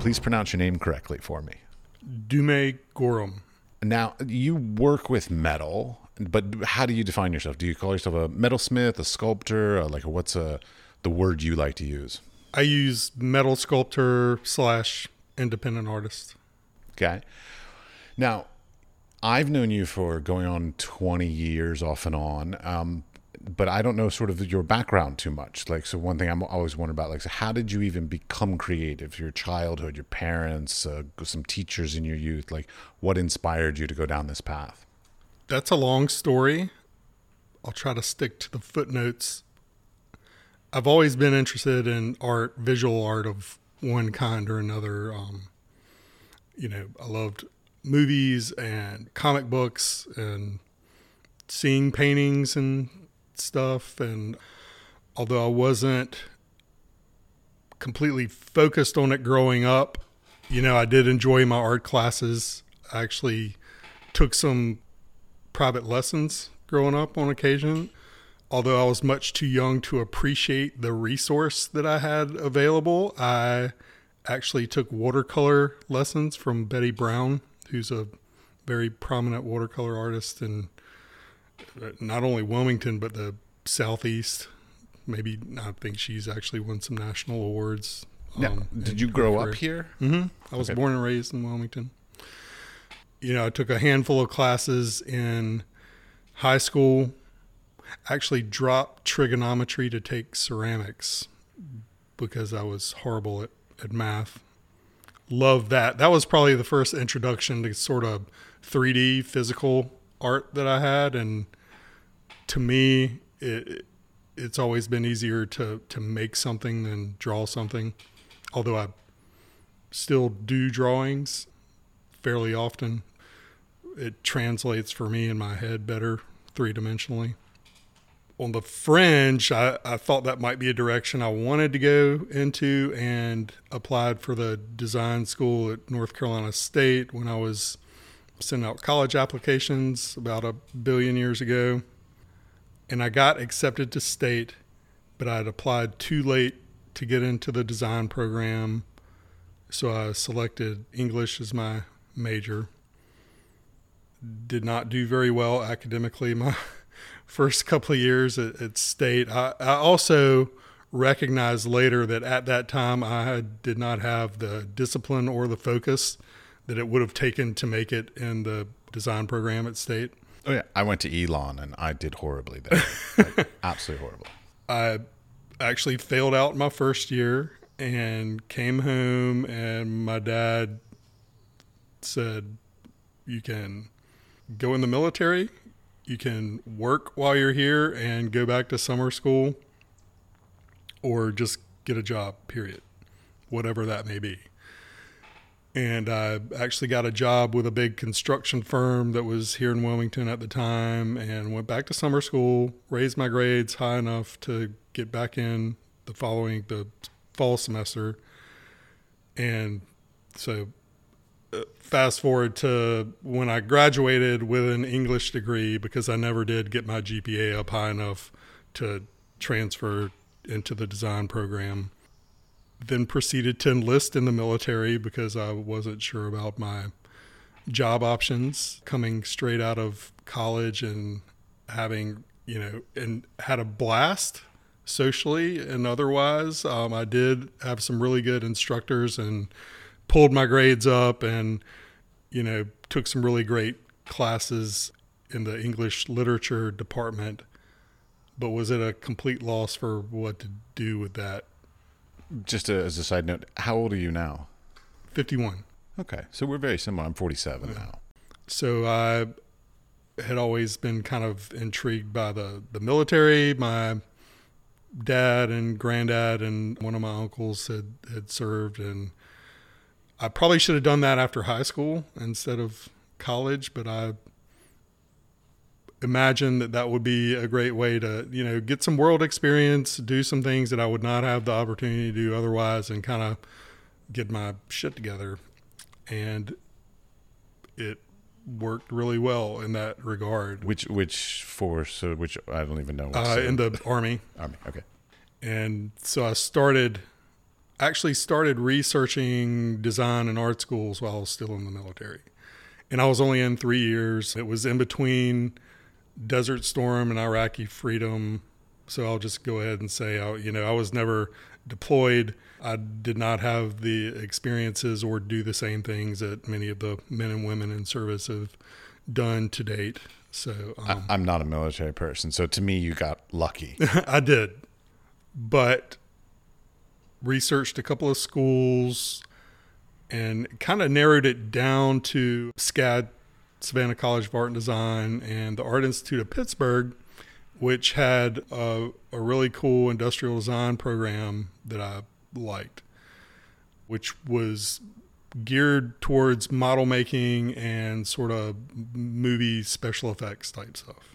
Please pronounce your name correctly for me. Dumay Gorham. Now, you work with metal, but how do you define yourself? Do you call yourself a metalsmith, a sculptor? Uh, like, what's a, the word you like to use? I use metal sculptor slash independent artist. Okay. Now, I've known you for going on 20 years off and on. Um, but I don't know sort of your background too much. Like, so one thing I'm always wondering about, like, so how did you even become creative? Your childhood, your parents, uh, some teachers in your youth, like, what inspired you to go down this path? That's a long story. I'll try to stick to the footnotes. I've always been interested in art, visual art of one kind or another. Um, you know, I loved movies and comic books and seeing paintings and stuff. And although I wasn't completely focused on it growing up, you know, I did enjoy my art classes. I actually took some private lessons growing up on occasion, although I was much too young to appreciate the resource that I had available. I actually took watercolor lessons from Betty Brown, who's a very prominent watercolor artist in not only Wilmington but the Southeast. Maybe I think she's actually won some national awards. Now, um, did you grow up here? Mm-hmm. I was Okay. born and raised in Wilmington. You know, I took a handful of classes in high school. Actually, dropped trigonometry to take ceramics because I was horrible at, at math. Love that. That was probably the first introduction to sort of 3D physical art that I had, and to me, it, it's always been easier to to make something than draw something. Although I still do drawings fairly often, it translates for me in my head better three dimensionally. On the fringe, I, I thought that might be a direction I wanted to go into and applied for the design school at North Carolina State when I was sending out college applications about a billion years ago. And I got accepted to state, but I had applied too late to get into the design program. So I selected English as my major. Did not do very well academically my first couple of years at, at state. I, I also recognized later that at that time I did not have the discipline or the focus that it would have taken to make it in the design program at state. Oh, yeah. I went to Elon and I did horribly there. Like, absolutely horrible. I actually failed out my first year and came home and my dad said you can go in the military you can work while you're here and go back to summer school or just get a job period whatever that may be and I actually got a job with a big construction firm that was here in Wilmington at the time and went back to summer school, raised my grades high enough to get back in the following the fall semester. And so fast forward to when I graduated with an English degree because I never did get my GPA up high enough to transfer into the design program then proceeded to enlist in the military because I wasn't sure about my job options coming straight out of college and having, you know, and had a blast socially and otherwise. Um, I did have some really good instructors and pulled my grades up and, you know, took some really great classes in the English literature department, but was at a complete loss for what to do with that. Just as a side note, how old are you now? 51. Okay. So we're very similar. I'm 47 now. So I had always been kind of intrigued by the, the military. My dad and granddad and one of my uncles had, had served, and I probably should have done that after high school instead of college, but I imagined that that would be a great way to, you know, get some world experience, do some things that I would not have the opportunity to do otherwise, and kind of get my shit together. And it worked really well in that regard. Which which force? Or which I don't even know. what Uh, in the army, army. Okay. and so I started actually started researching design and art schools while I was still in the military. And I was only in 3 years. It was in between Desert Storm and Iraqi Freedom. So I'll just go ahead and say I, you know, I was never deployed. I did not have the experiences or do the same things that many of the men and women in service have done to date. So um, I, I'm not a military person, so to me, you got lucky. I did, but researched a couple of schools and kind of narrowed it down to SCAD, Savannah College of Art and Design, and the Art Institute of Pittsburgh, which had a, a really cool industrial design program that I liked, which was geared towards model making and sort of movie special effects type stuff.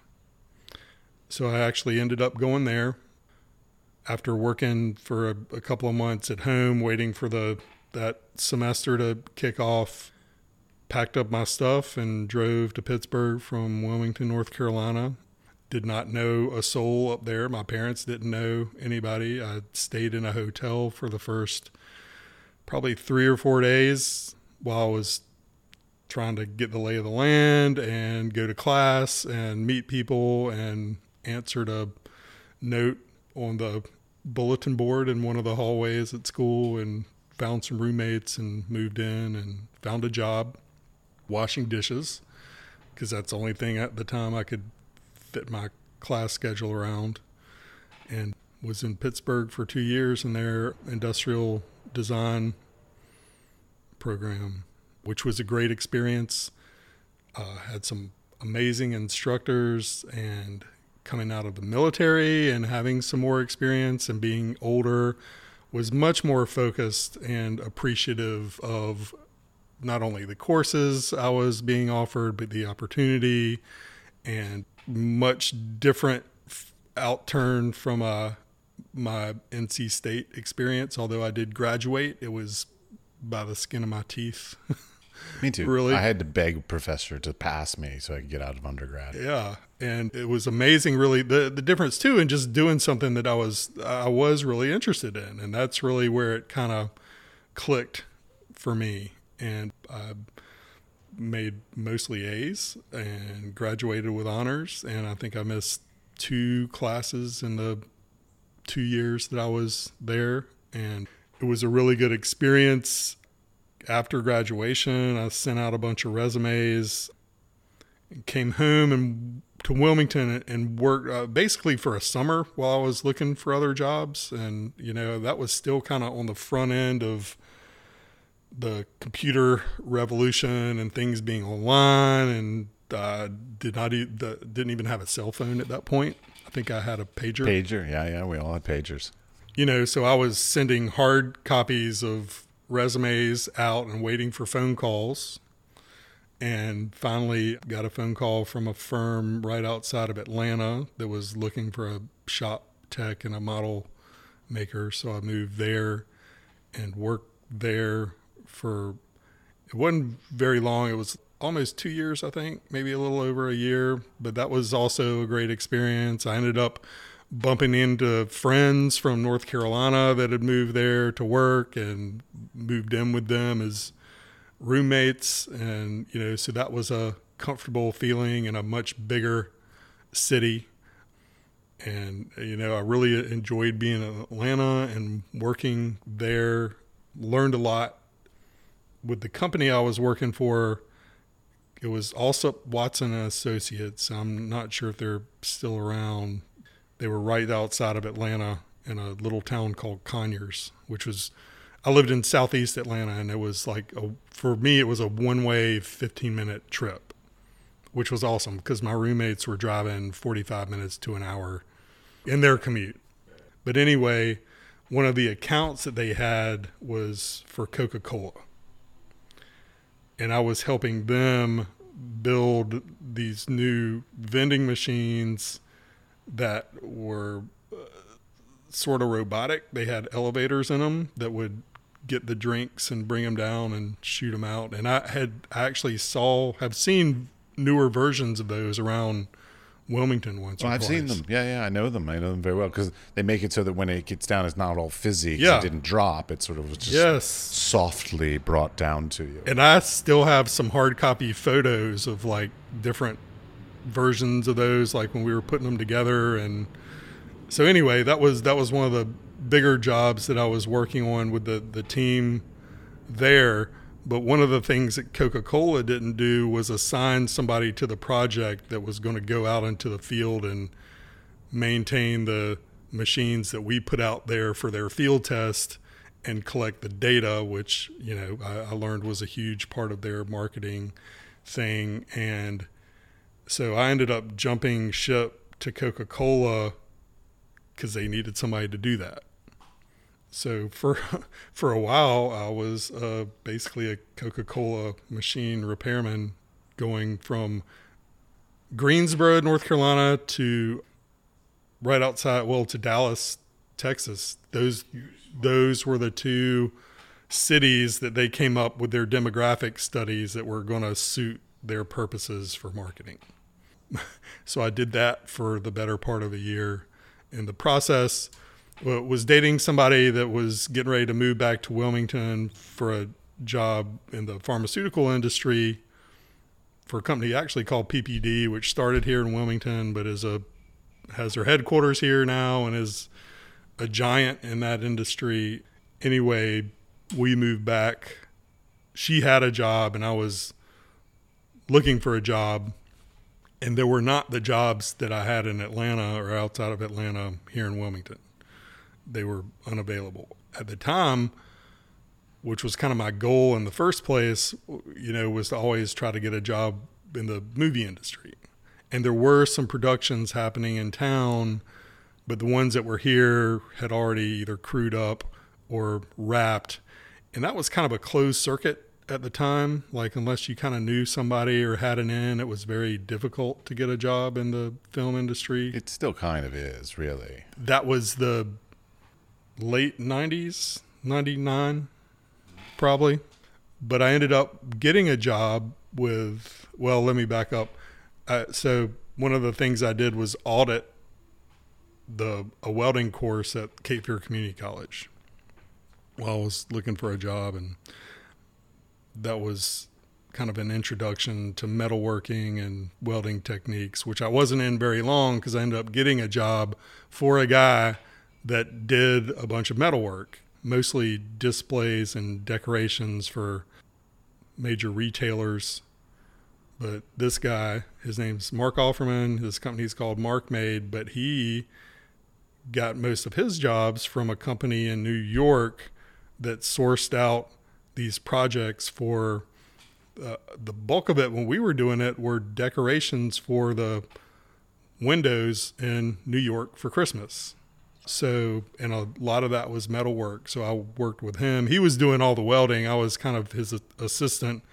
So I actually ended up going there after working for a, a couple of months at home, waiting for the that semester to kick off. Packed up my stuff and drove to Pittsburgh from Wilmington, North Carolina. Did not know a soul up there. My parents didn't know anybody. I stayed in a hotel for the first probably three or four days while I was trying to get the lay of the land and go to class and meet people and answered a note on the bulletin board in one of the hallways at school and found some roommates and moved in and found a job washing dishes because that's the only thing at the time I could fit my class schedule around and was in Pittsburgh for two years in their industrial design program, which was a great experience. Uh, had some amazing instructors and coming out of the military and having some more experience and being older was much more focused and appreciative of not only the courses I was being offered, but the opportunity and much different outturn from uh, my NC State experience. Although I did graduate, it was by the skin of my teeth. Me too. Really? I had to beg professor to pass me so I could get out of undergrad. Yeah, and it was amazing. Really, the the difference too, in just doing something that I was I was really interested in, and that's really where it kind of clicked for me. And I made mostly A's and graduated with honors. And I think I missed two classes in the two years that I was there, and it was a really good experience. After graduation, I sent out a bunch of resumes came home and to Wilmington and worked uh, basically for a summer while I was looking for other jobs. And, you know, that was still kind of on the front end of the computer revolution and things being online and uh, did not e- the, didn't even have a cell phone at that point. I think I had a pager Pager, yeah, yeah, we all had pagers. you know, so I was sending hard copies of resumes out and waiting for phone calls. And finally got a phone call from a firm right outside of Atlanta that was looking for a shop tech and a model maker. So I moved there and worked there for, it wasn't very long. It was almost two years, I think, maybe a little over a year. But that was also a great experience. I ended up bumping into friends from North Carolina that had moved there to work and moved in with them as roommates. And, you know, so that was a comfortable feeling in a much bigger city. And, you know, I really enjoyed being in Atlanta and working there, learned a lot. With the company I was working for, it was also Watson and Associates. I'm not sure if they're still around. They were right outside of Atlanta in a little town called Conyers, which was I lived in southeast Atlanta and it was like a, for me it was a one-way 15-minute trip, which was awesome because my roommates were driving 45 minutes to an hour in their commute. But anyway, one of the accounts that they had was for Coca-Cola. And I was helping them build these new vending machines that were uh, sort of robotic. They had elevators in them that would get the drinks and bring them down and shoot them out. And I had I actually saw have seen newer versions of those around Wilmington once. Well, I've twice. seen them. Yeah, yeah, I know them. I know them very well because they make it so that when it gets down, it's not all fizzy. Yeah. it didn't drop. It sort of was just Yes. softly brought down to you. And I still have some hard copy photos of like different versions of those, like when we were putting them together. And so anyway, that was that was one of the bigger jobs that I was working on with the the team there. But one of the things that Coca Cola didn't do was assign somebody to the project that was going to go out into the field and maintain the machines that we put out there for their field test and collect the data, which you know I, I learned was a huge part of their marketing thing. And so I ended up jumping ship to Coca Cola because they needed somebody to do that. So for for a while, I was uh, basically a Coca Cola machine repairman, going from Greensboro, North Carolina, to right outside, well, to Dallas, Texas. Those those were the two cities that they came up with their demographic studies that were going to suit their purposes for marketing. so I did that for the better part of a year. In the process, was dating somebody that was getting ready to move back to Wilmington for a job in the pharmaceutical industry for a company actually called PPD, which started here in Wilmington, but is a has their headquarters here now and is a giant in that industry. Anyway, we moved back. She had a job, and I was looking for a job, and there were not the jobs that I had in Atlanta or outside of Atlanta here in Wilmington. They were unavailable at the time, which was kind of my goal in the first place. You know, was to always try to get a job in the movie industry, and there were some productions happening in town, but the ones that were here had already either crewed up or wrapped, and that was kind of a closed circuit at the time. Like unless you kind of knew somebody or had an in, it was very difficult to get a job in the film industry. It still kind of is, really. that was the late 90s 99 probably but i ended up getting a job with well let me back up uh, so one of the things i did was audit the a welding course at cape fear community college while i was looking for a job and that was kind of an introduction to metalworking and welding techniques, which I wasn't in very long because I ended up getting a job for a guy that did a bunch of metalwork, mostly displays and decorations for major retailers. But this guy, his name's Mark Offerman. His company's called Mark Made, but he got most of his jobs from a company in New York that sourced out these projects for uh, the bulk of it when we were doing it were decorations for the windows in New York for Christmas. So, and a lot of that was metal work. So I worked with him. He was doing all the welding. I was kind of his assistant,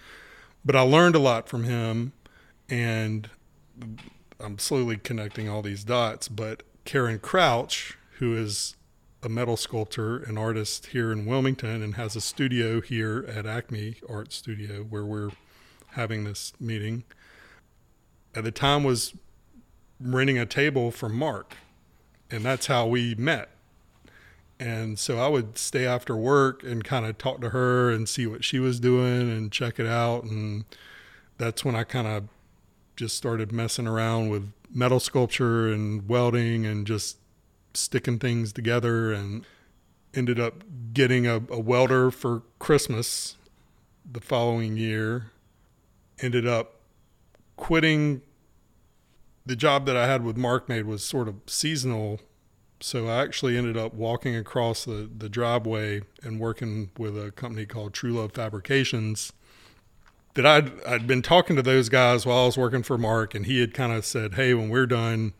but I learned a lot from him. And I'm slowly connecting all these dots. But Karen Crouch, who is a metal sculptor and artist here in Wilmington and has a studio here at Acme Art Studio where we're having this meeting. At the time was renting a table from Mark and that's how we met. And so I would stay after work and kind of talk to her and see what she was doing and check it out and that's when I kind of just started messing around with metal sculpture and welding and just sticking things together and ended up getting a, a, welder for Christmas the following year. Ended up quitting the job that I had with Mark Made was sort of seasonal. So I actually ended up walking across the, the driveway and working with a company called True Love Fabrications. That I'd I'd been talking to those guys while I was working for Mark, and he had kind of said, "Hey, when we're done,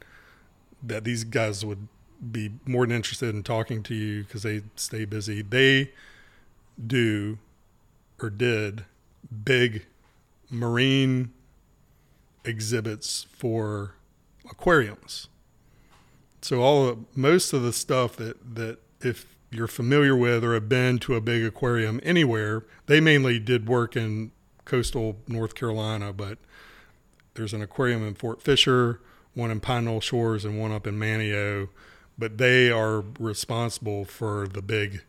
that these guys would be more than interested in talking to you because they stay busy. They do or did big marine exhibits for aquariums. So all of, most of the stuff that that if you're familiar with or have been to a big aquarium anywhere. They mainly did work in coastal North Carolina, but there's an aquarium in Fort Fisher, one in Pine Knoll Shores, and one up in Manteo. But they are responsible for the big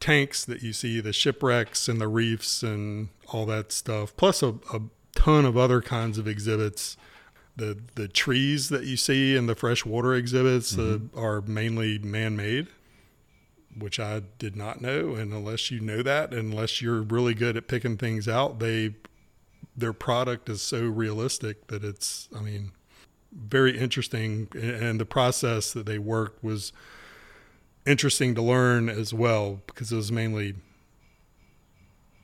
tanks that you see, the shipwrecks and the reefs and all that stuff, plus a, a ton of other kinds of exhibits. The the trees that you see in the freshwater exhibits Mm-hmm. uh, are mainly man made, which I did not know. And unless you know that, unless you're really good at picking things out, they their product is so realistic that it's I mean very interesting and the process that they worked was interesting to learn as well because it was mainly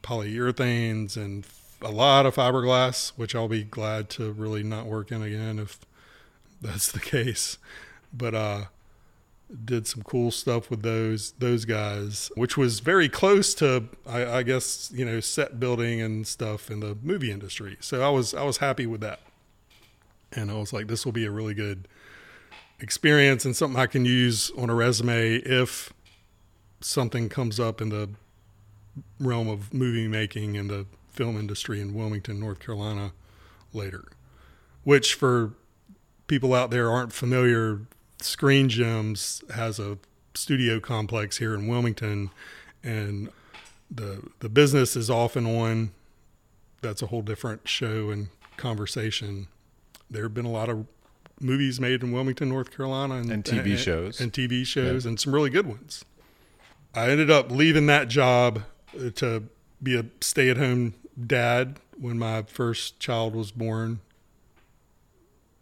polyurethanes and a lot of fiberglass, which I'll be glad to really not work in again if that's the case. But uh did some cool stuff with those those guys, which was very close to I, I guess you know set building and stuff in the movie industry. So I was I was happy with that, and I was like, this will be a really good experience and something I can use on a resume if something comes up in the realm of movie making and the film industry in Wilmington, North Carolina later. Which for people out there aren't familiar, Screen Gems has a studio complex here in Wilmington and the the business is off and on. That's a whole different show and conversation. There have been a lot of movies made in Wilmington, North Carolina, And TV shows. and TV shows, and some really good ones. I ended up leaving that job uh, to be a stay-at-home dad when my first child was born.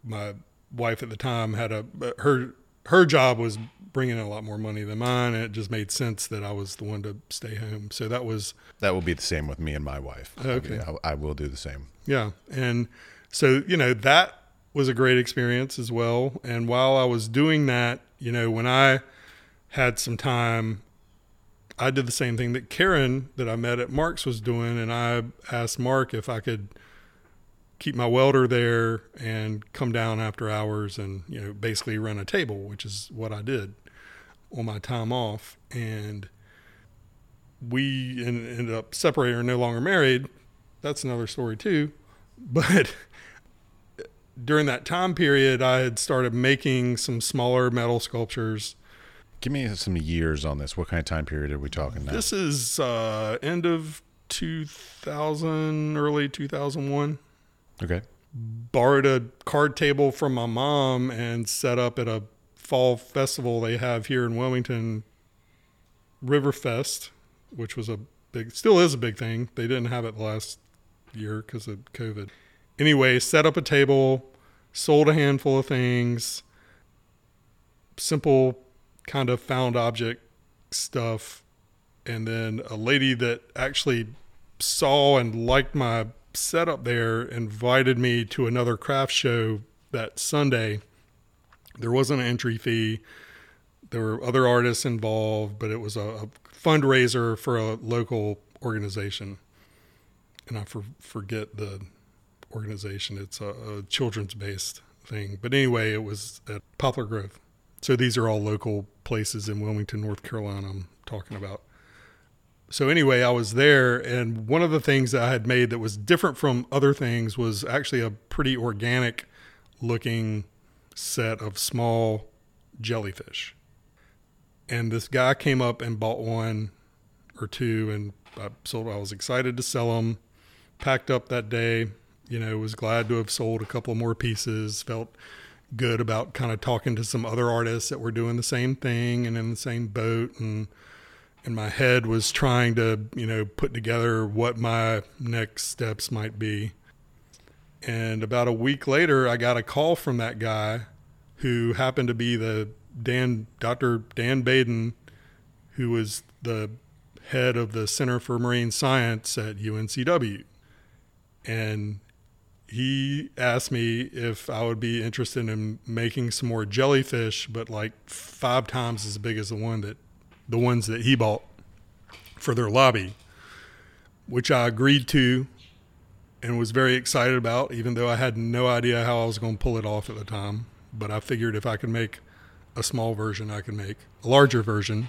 My wife at the time had a her her job was bringing in a lot more money than mine, and it just made sense that I was the one to stay home. So that was That will be the same with me and my wife. Okay. I, I will do the same. Yeah. And so, you know, that was a great experience as well. And while I was doing that, you know, when I had some time, I did the same thing that Karen that I met at Mark's was doing. And I asked Mark if I could keep my welder there and come down after hours and, you know, basically run a table, which is what I did on my time off. And we ended up separating or no longer married. That's another story too. But during that time period, I had started making some smaller metal sculptures. Give me some years on this. What kind of time period are we talking now? This is uh, end of 2000, early 2001. okay. Borrowed a card table from my mom and set up at a fall festival they have here in Wilmington, Riverfest, which was a big, still is a big thing. They didn't have it last year because of COVID. Anyway, set up a table, sold a handful of things, simple kind of found object stuff. And then a lady that actually saw and liked my setup there invited me to another craft show that Sunday. There wasn't an entry fee. There were other artists involved, but it was a, a fundraiser for a local organization. And I for, forget the organization. It's a, a children's based thing. But anyway, it was at Poplar Grove. So these are all local places in Wilmington, North Carolina, I'm talking about. So anyway, I was there, and one of the things that I had made that was different from other things was actually a pretty organic looking set of small jellyfish. And this guy came up and bought one or two, and I sold. I was excited to sell them. Packed up that day, you know, was glad to have sold a couple more pieces. Felt good about kind of talking to some other artists that were doing the same thing and in the same boat and and my head was trying to, you know, put together what my next steps might be. And about a week later, I got a call from that guy who happened to be the Dan, Dr. Dan Baden, who was the head of the Center for Marine Science at UNCW. And he asked me if I would be interested in making some more jellyfish, but like five times as big as the one that the ones that he bought for their lobby, which I agreed to and was very excited about, even though I had no idea how I was going to pull it off at the time. But I figured if I could make a small version, I could make a larger version.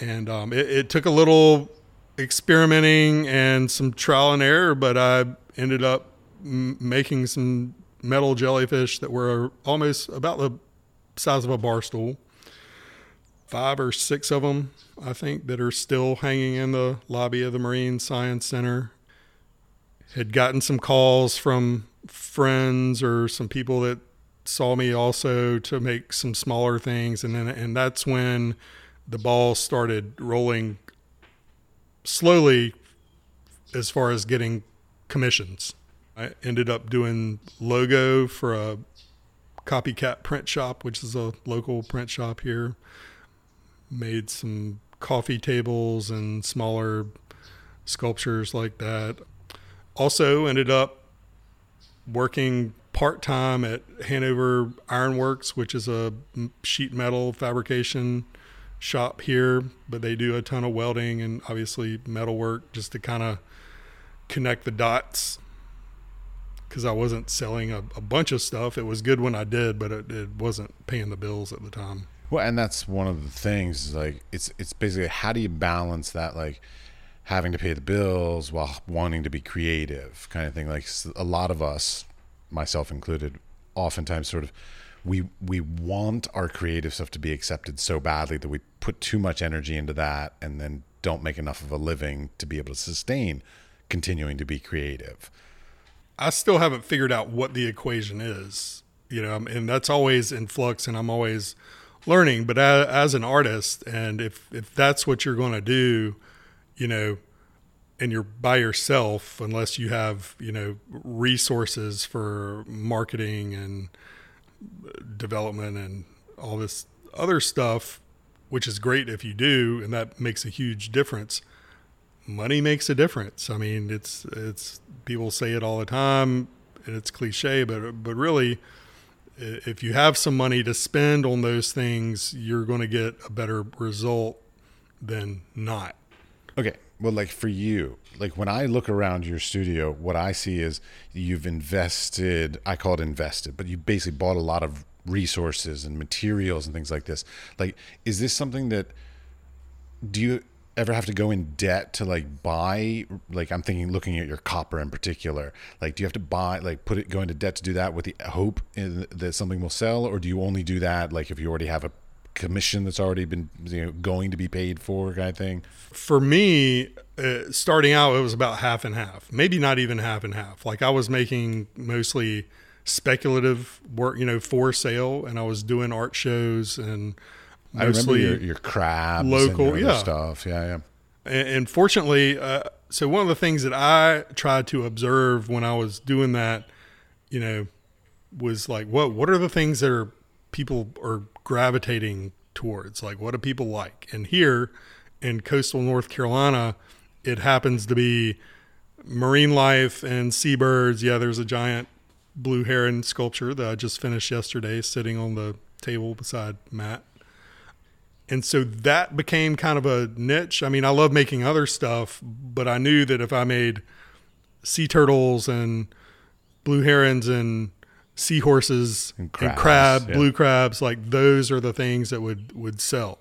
and um, it, it took a little experimenting and some trial and error, but I ended up making some metal jellyfish that were almost about the size of a bar stool. Five or six of them, I think, that are still hanging in the lobby of the Marine Science Center. Had gotten some calls from friends or some people that saw me also to make some smaller things, and then and that's when the ball started rolling slowly as far as getting commissions. I ended up doing logo for a copycat print shop, which is a local print shop here. Made some coffee tables and smaller sculptures like that. Also ended up working part time at Hanover Ironworks, which is a sheet metal fabrication shop here, but they do a ton of welding and obviously metal work just to kind of connect the dots. Because I wasn't selling a, a, bunch of stuff. It was good when I did, but it, it wasn't paying the bills at the time. Well, and that's one of the things. Like, it's it's basically how do you balance that, like having to pay the bills while wanting to be creative, kind of thing. Like a lot of us, myself included, oftentimes sort of we we want our creative stuff to be accepted so badly that we put too much energy into that and then don't make enough of a living to be able to sustain continuing to be creative. I still haven't figured out what the equation is, you know, um, and that's always in flux and I'm always learning, but as, as an artist and if if that's what you're going to do, you know, and you're by yourself unless you have, you know, resources for marketing and development and all this other stuff, which is great if you do, and that makes a huge difference. Money makes a difference. I mean, it's it's people say it all the time, and it's cliche, but but really, if you have some money to spend on those things, you're going to get a better result than not. Okay, well, like for you, like when I look around your studio, what I see is you've invested, I call it invested, but you basically bought a lot of resources and materials and things like this. Like, is this something that do you ever have to go in debt to like buy like i'm thinking looking at your copper in particular like do you have to buy like put it go into debt to do that with the hope in, that something will sell or do you only do that like if you already have a commission that's already been you know, going to be paid for kind of thing? For me, uh, starting out, it was about half and half, maybe not even half and half. Like I was making mostly speculative work, you know, for sale, and I was doing art shows and mostly your, your crabs, local, yeah, stuff, yeah, yeah. And, and fortunately, uh, so one of the things that I tried to observe when I was doing that, you know, was like, what what are the things that are people are gravitating towards. Like, what do people like? And here in coastal North Carolina, it happens to be marine life and seabirds. Yeah, there's a giant blue heron sculpture that I just finished yesterday sitting on the table beside Matt. And so that became kind of a niche. I mean, I love making other stuff, but I knew that if I made sea turtles and blue herons and seahorses and, crabs, and crab, yeah. blue crabs, like those are the things that would would sell.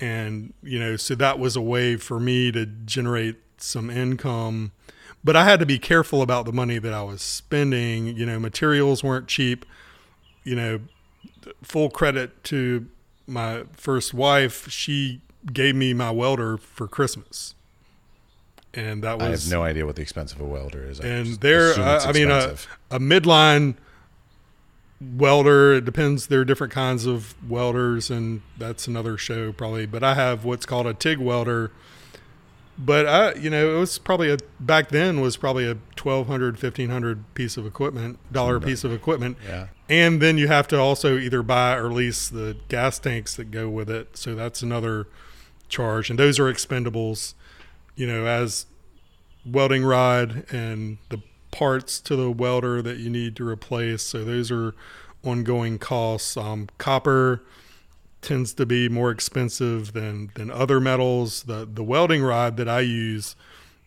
And you know, so that was a way for me to generate some income. But I had to be careful about the money that I was spending. You know, materials weren't cheap. You know, full credit to my first wife. She gave me my welder for Christmas and that was I have no idea what the expense of a welder is. I and there, I, I mean, a, a, midline welder. It depends. There are different kinds of welders, and that's another show probably. But I have what's called a TIG welder. But I, you know, it was probably a back then was probably a 1200 1500 piece of equipment, dollar piece of equipment. Yeah. And then you have to also either buy or lease the gas tanks that go with it. So that's another charge. And those are expendables, you know, as welding rod and the parts to the welder that you need to replace. So those are ongoing costs. Um, copper tends to be more expensive than than other metals. The the welding rod that I use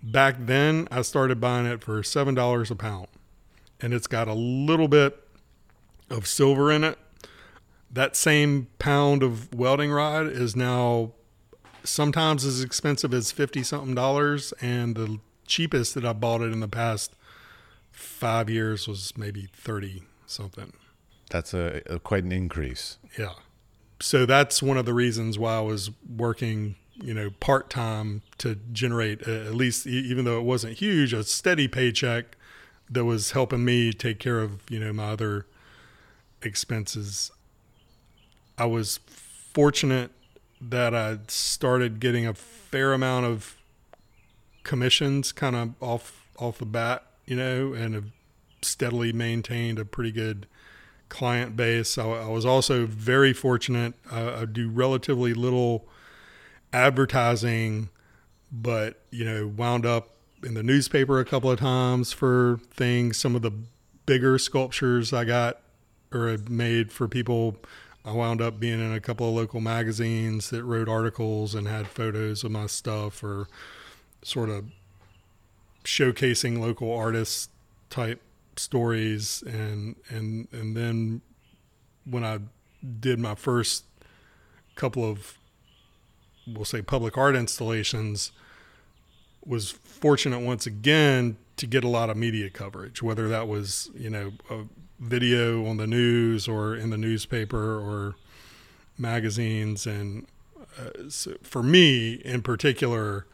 back then, I started buying it for seven dollars a pound, and it's got a little bit of silver in it. That same pound of welding rod is now sometimes as expensive as 50 something dollars. And the cheapest that I bought it in the past five years was maybe 30 something. That's a, a quite an increase. Yeah. So that's one of the reasons why I was working, you know, part time to generate uh, at least, even though it wasn't huge, a steady paycheck that was helping me take care of, you know, my other expenses. I was fortunate that I started getting a fair amount of commissions kind of off off the bat, you know, and have steadily maintained a pretty good client base. I, I was also very fortunate. I do relatively little advertising, but you know, wound up in the newspaper a couple of times for things. Some of the bigger sculptures I got or made for people. I wound up being in a couple of local magazines that wrote articles and had photos of my stuff or sort of showcasing local artists type stories and and and then when I did my first couple of we'll say public art installations was fortunate once again to get a lot of media coverage whether that was you know a video on the news or in the newspaper or magazines and uh, so for me in particular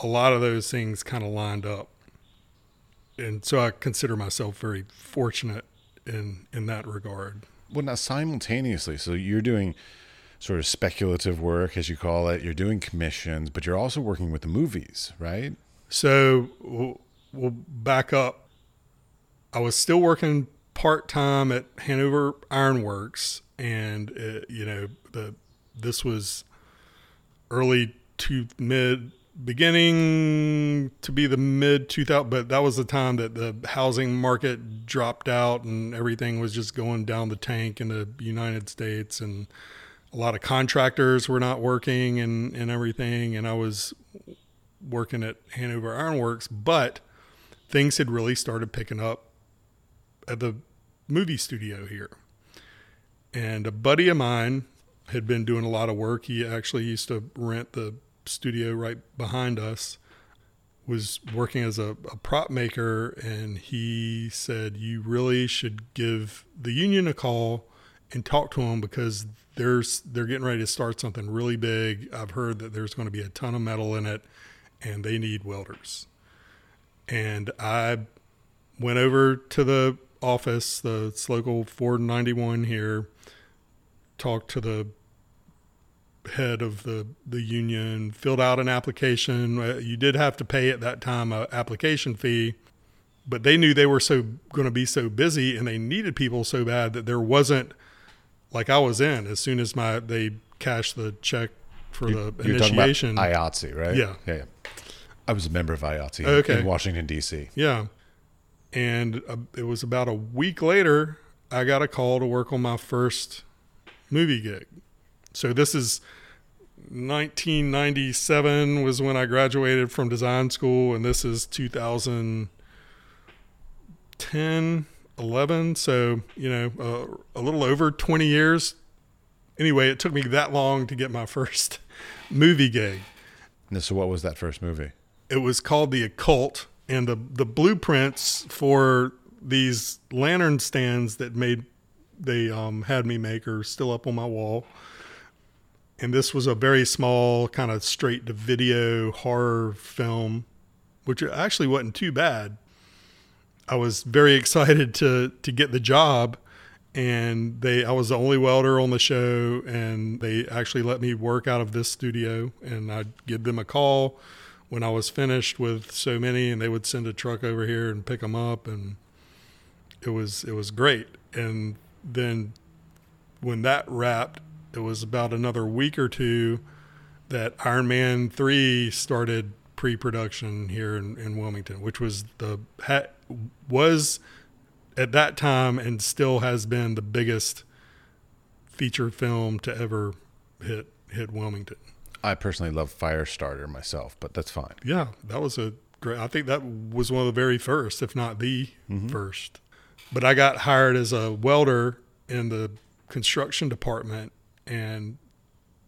a lot of those things kind of lined up and so I consider myself very fortunate in in that regard. Well, now simultaneously, so you're doing sort of speculative work, as you call it. You're doing commissions, but you're also working with the movies, right? So we'll, we'll back up. I was still working part time at Hanover Ironworks, and it, you know the this was early to mid beginning to be the mid 2000 but that was the time that the housing market dropped out and everything was just going down the tank in the United States and a lot of contractors were not working and and everything and I was working at Hanover Ironworks but things had really started picking up at the movie studio here. And a buddy of mine had been doing a lot of work. He actually used to rent the studio right behind us was working as a, a, prop maker and he said you really should give the union a call and talk to them because there's they're getting ready to start something really big. I've heard that there's going to be a ton of metal in it and they need welders. And i went over to the office the local 491 here talked to the head of the, the union, filled out an application. Uh, you did have to pay at that time a application fee, but they knew they were so going to be so busy and they needed people so bad that there wasn't like I was in as soon as my they cashed the check for you, the you're initiation. Talking about IATSE, right? Yeah. yeah, yeah. I was a member of IATSE okay. in Washington D.C. Yeah, and uh, it was about a week later I got a call to work on my first movie gig. So this is 1997 was when I graduated from design school, and this is 2010, 11. So you know, uh, a little over 20 years. Anyway, it took me that long to get my first movie gig. So, what was that first movie? It was called The Occult, and the the blueprints for these lantern stands that made they um, had me make are still up on my wall. And this was a very small kind of straight to video horror film which actually wasn't too bad. I was very excited to to get the job and they i was the only welder on the show and they actually let me work out of this studio and i'd give them a call when i was finished with so many and they would send a truck over here and pick them up and it was it was great and then when that wrapped it was about another week or two that Iron Man 3 started pre-production here in, in Wilmington, which was the ha, was at that time and still has been the biggest feature film to ever hit hit Wilmington. I personally love Firestarter myself, but that's fine. Yeah, that was a great. I think that was one of the very first, if not the mm-hmm. first. But I got hired as a welder in the construction department and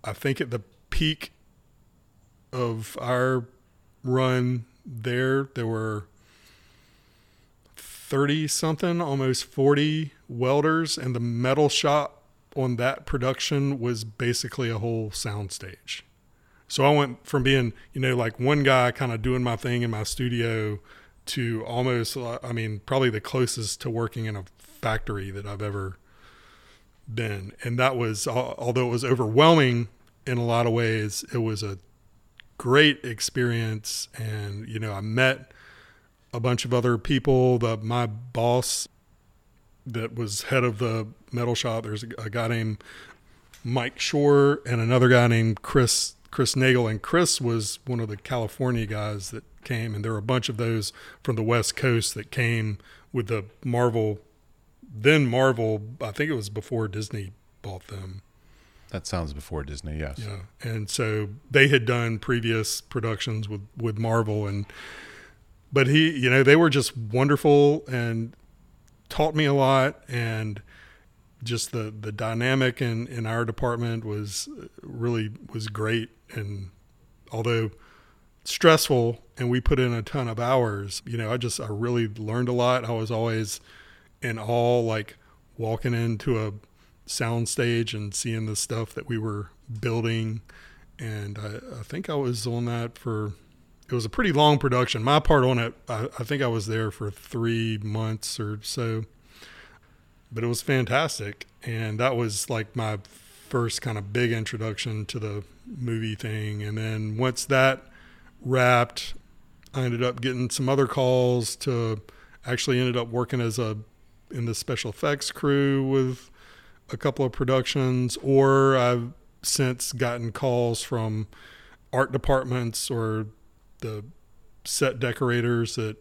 I think at the peak of our run there, there were 30 something, almost 40 welders, and the metal shop on that production was basically a whole sound stage. So I went from being, you know, like one guy kind of doing my thing in my studio to almost, I mean, probably the closest to working in a factory that I've ever been. And that was, although it was overwhelming in a lot of ways, it was a great experience. And, you know, I met a bunch of other people. The, my boss that was head of the metal shop, there's a guy named Mike Shore and another guy named Chris Chris Nagel, and Chris was one of the California guys that came, and there were a bunch of those from the West Coast that came with the Marvel. Then Marvel, I think it was before Disney bought them. That sounds before Disney, yes. Yeah, and so they had done previous productions with with Marvel, and but he, you know, they were just wonderful and taught me a lot, and just the the dynamic in in our department was really was great and although stressful and we put in a ton of hours you know i just i really learned a lot. I was always in awe like walking into a sound stage and seeing the stuff that we were building. And I, I think i was on that for it was a pretty long production. My part on it I, I think i was there for three months or so. But it was fantastic. And that was like my first kind of big introduction to the movie thing. And then once that wrapped, I ended up getting some other calls to actually ended up working as a in the special effects crew with a couple of productions or I've since gotten calls from art departments or the set decorators that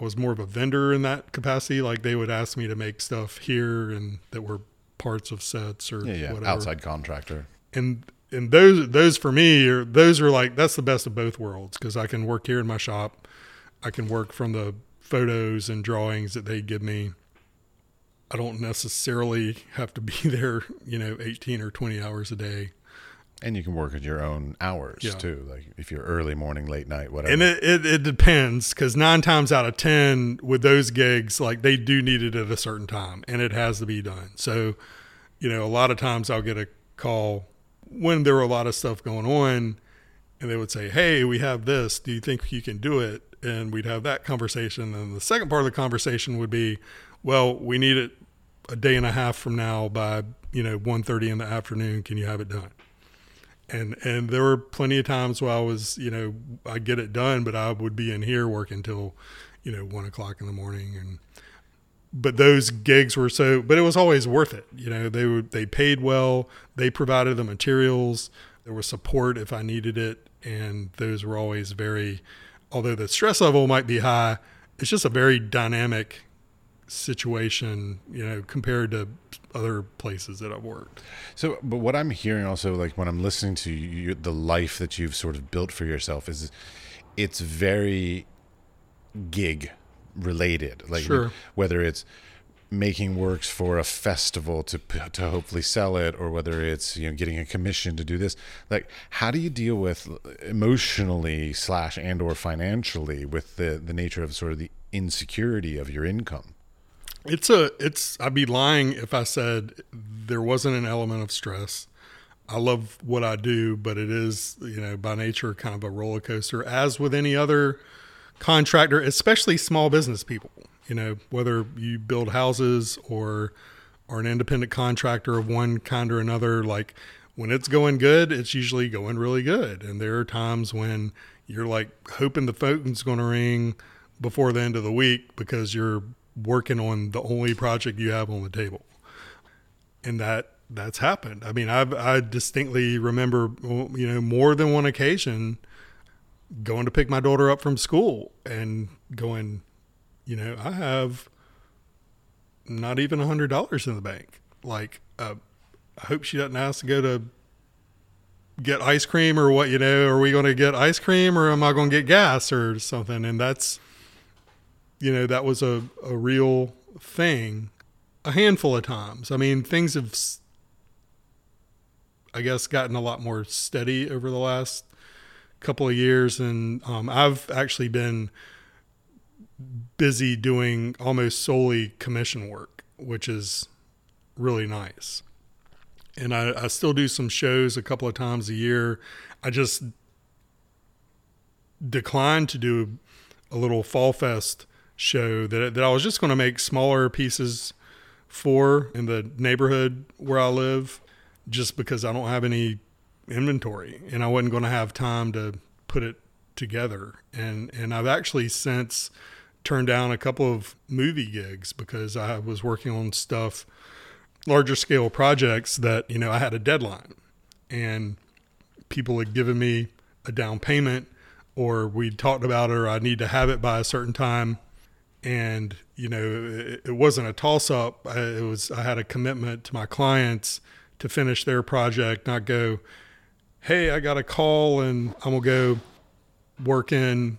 I was more of a vendor in that capacity. Like they would ask me to make stuff here and that were parts of sets or yeah, yeah. whatever. outside contractor. And and those those for me are those are like that's the best of both worlds because I can work here in my shop, I can work from the photos and drawings that they give me. I don't necessarily have to be there, you know, 18 or 20 hours a day. And you can work at your own hours yeah. too, like if you're early morning, late night, whatever. And it, it, it depends because nine times out of 10 with those gigs, like they do need it at a certain time and it has to be done. So, you know, a lot of times I'll get a call when there were a lot of stuff going on and they would say, Hey, we have this. Do you think you can do it? And we'd have that conversation. And the second part of the conversation would be, well, we need it a day and a half from now by, you know, 1.30 in the afternoon. Can you have it done? And and there were plenty of times where I was, you know, I get it done, but I would be in here working till, you know, one o'clock in the morning, and but those gigs were so, but it was always worth it. You know, they would they paid well, they provided the materials, there was support if I needed it, and those were always very, although the stress level might be high, it's just a very dynamic situation, you know, compared to other places that I've worked. So, but what I'm hearing also, like when I'm listening to you, the life that you've sort of built for yourself is, it's very gig related. Like sure. whether it's making works for a festival to to hopefully sell it or whether it's you know getting a commission to do this like how do you deal with emotionally slash and or financially with the the nature of sort of the insecurity of your income it's a it's I'd be lying if I said there wasn't an element of stress. I love what I do, but it is, you know, by nature kind of a roller coaster as with any other contractor, especially small business people. You know, whether you build houses or are an independent contractor of one kind or another, like when it's going good, it's usually going really good. And there are times when you're like hoping the phone's going to ring before the end of the week because you're working on the only project you have on the table. And that that's happened. I mean, I've, I distinctly remember you know more than one occasion going to pick my daughter up from school and going, you know, I have not even a hundred dollars in the bank. Like, uh, I hope she doesn't ask to go to get ice cream or what, you know, are we going to get ice cream or am I going to get gas or something? And that's, you know, that was a, a real thing a handful of times. I mean, things have, I guess, gotten a lot more steady over the last couple of years, and um, I've actually been busy doing almost solely commission work, which is really nice. And I, I still do some shows a couple of times a year. I just declined to do a little fall fest show that that I was just going to make smaller pieces for in the neighborhood where I live, just because I don't have any inventory and I wasn't going to have time to put it together. And and I've actually since turned down a couple of movie gigs because I was working on stuff larger scale projects that you know I had a deadline and people had given me a down payment or we talked about it or I need to have it by a certain time and you know it, it wasn't a toss up it was I had a commitment to my clients to finish their project not go hey I got a call and I'm to go work in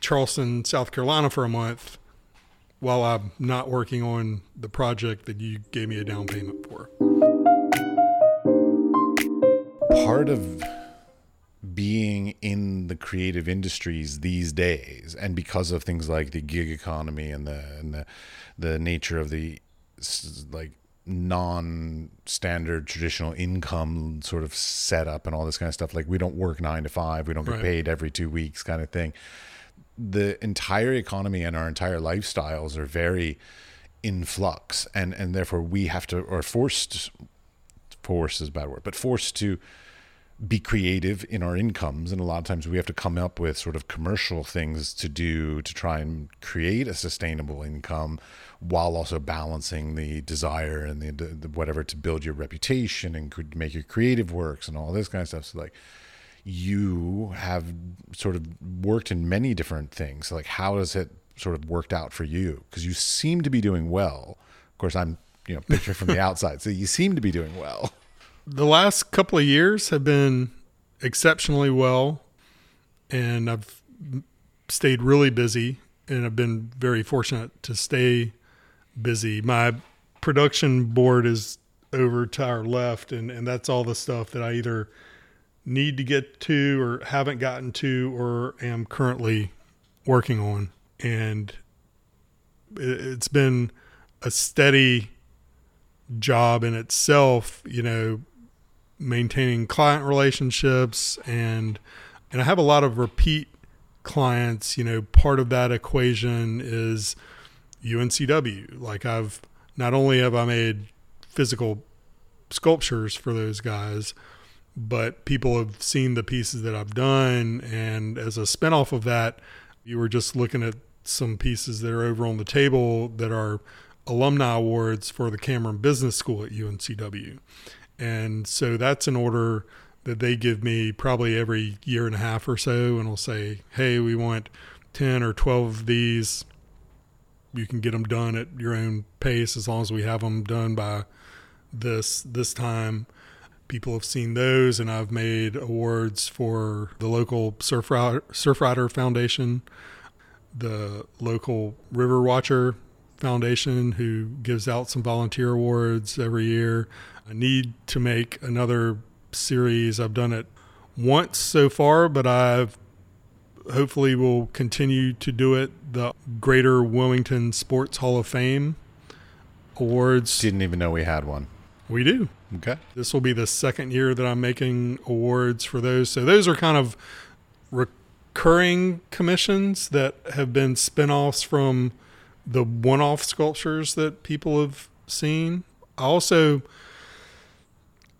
Charleston South Carolina for a month while I'm not working on the project that you gave me a down payment for. Part of being in the creative industries these days and because of things like the gig economy and the and the, the nature of the like non-standard traditional income sort of setup and all this kind of stuff like we don't work 9 to 5 we don't get Right. paid every 2 weeks kind of thing the entire economy and our entire lifestyles are very in flux and and therefore we have to or forced force is a bad word but forced to be creative in our incomes and a lot of times we have to come up with sort of commercial things to do to try and create a sustainable income while also balancing the desire and the, the whatever to build your reputation and could make your creative works and all this kind of stuff. So like you have sort of worked in many different things. Like how has it sort of worked out for you? Because you seem to be doing well. Of course i'm you know picture from the outside. So you seem to be doing well the last couple of years have been exceptionally well and I've stayed really busy and I've been very fortunate to stay busy. My production board is over to our left and, and that's all the stuff that I either need to get to or haven't gotten to or am currently working on. And it- it's been a steady job in itself, you know, maintaining client relationships and and I have a lot of repeat clients, you know, part of that equation is UNCW. Like I've not only have I made physical sculptures for those guys, but people have seen the pieces that I've done and as a spinoff of that, you were just looking at some pieces that are over on the table that are alumni awards for the Cameron Business School at UNCW. And so that's an order that they give me probably every year and a half or so. And will say, hey, we want 10 or 12 of these. You can get them done at your own pace as long as we have them done by this this time. People have seen those, and I've made awards for the local Surfrider, Surf Rider Foundation, the local River Watcher Foundation, who gives out some volunteer awards every year. I need to make another series. I've done it once so far, but I've hopefully will continue to do it. The Greater Wilmington Sports Hall of Fame awards. didn't even know we had one We do. okay This will be the second year that I'm making awards for those. So those are kind of recurring commissions that have been spin-offs from the one-off sculptures that people have seen. I also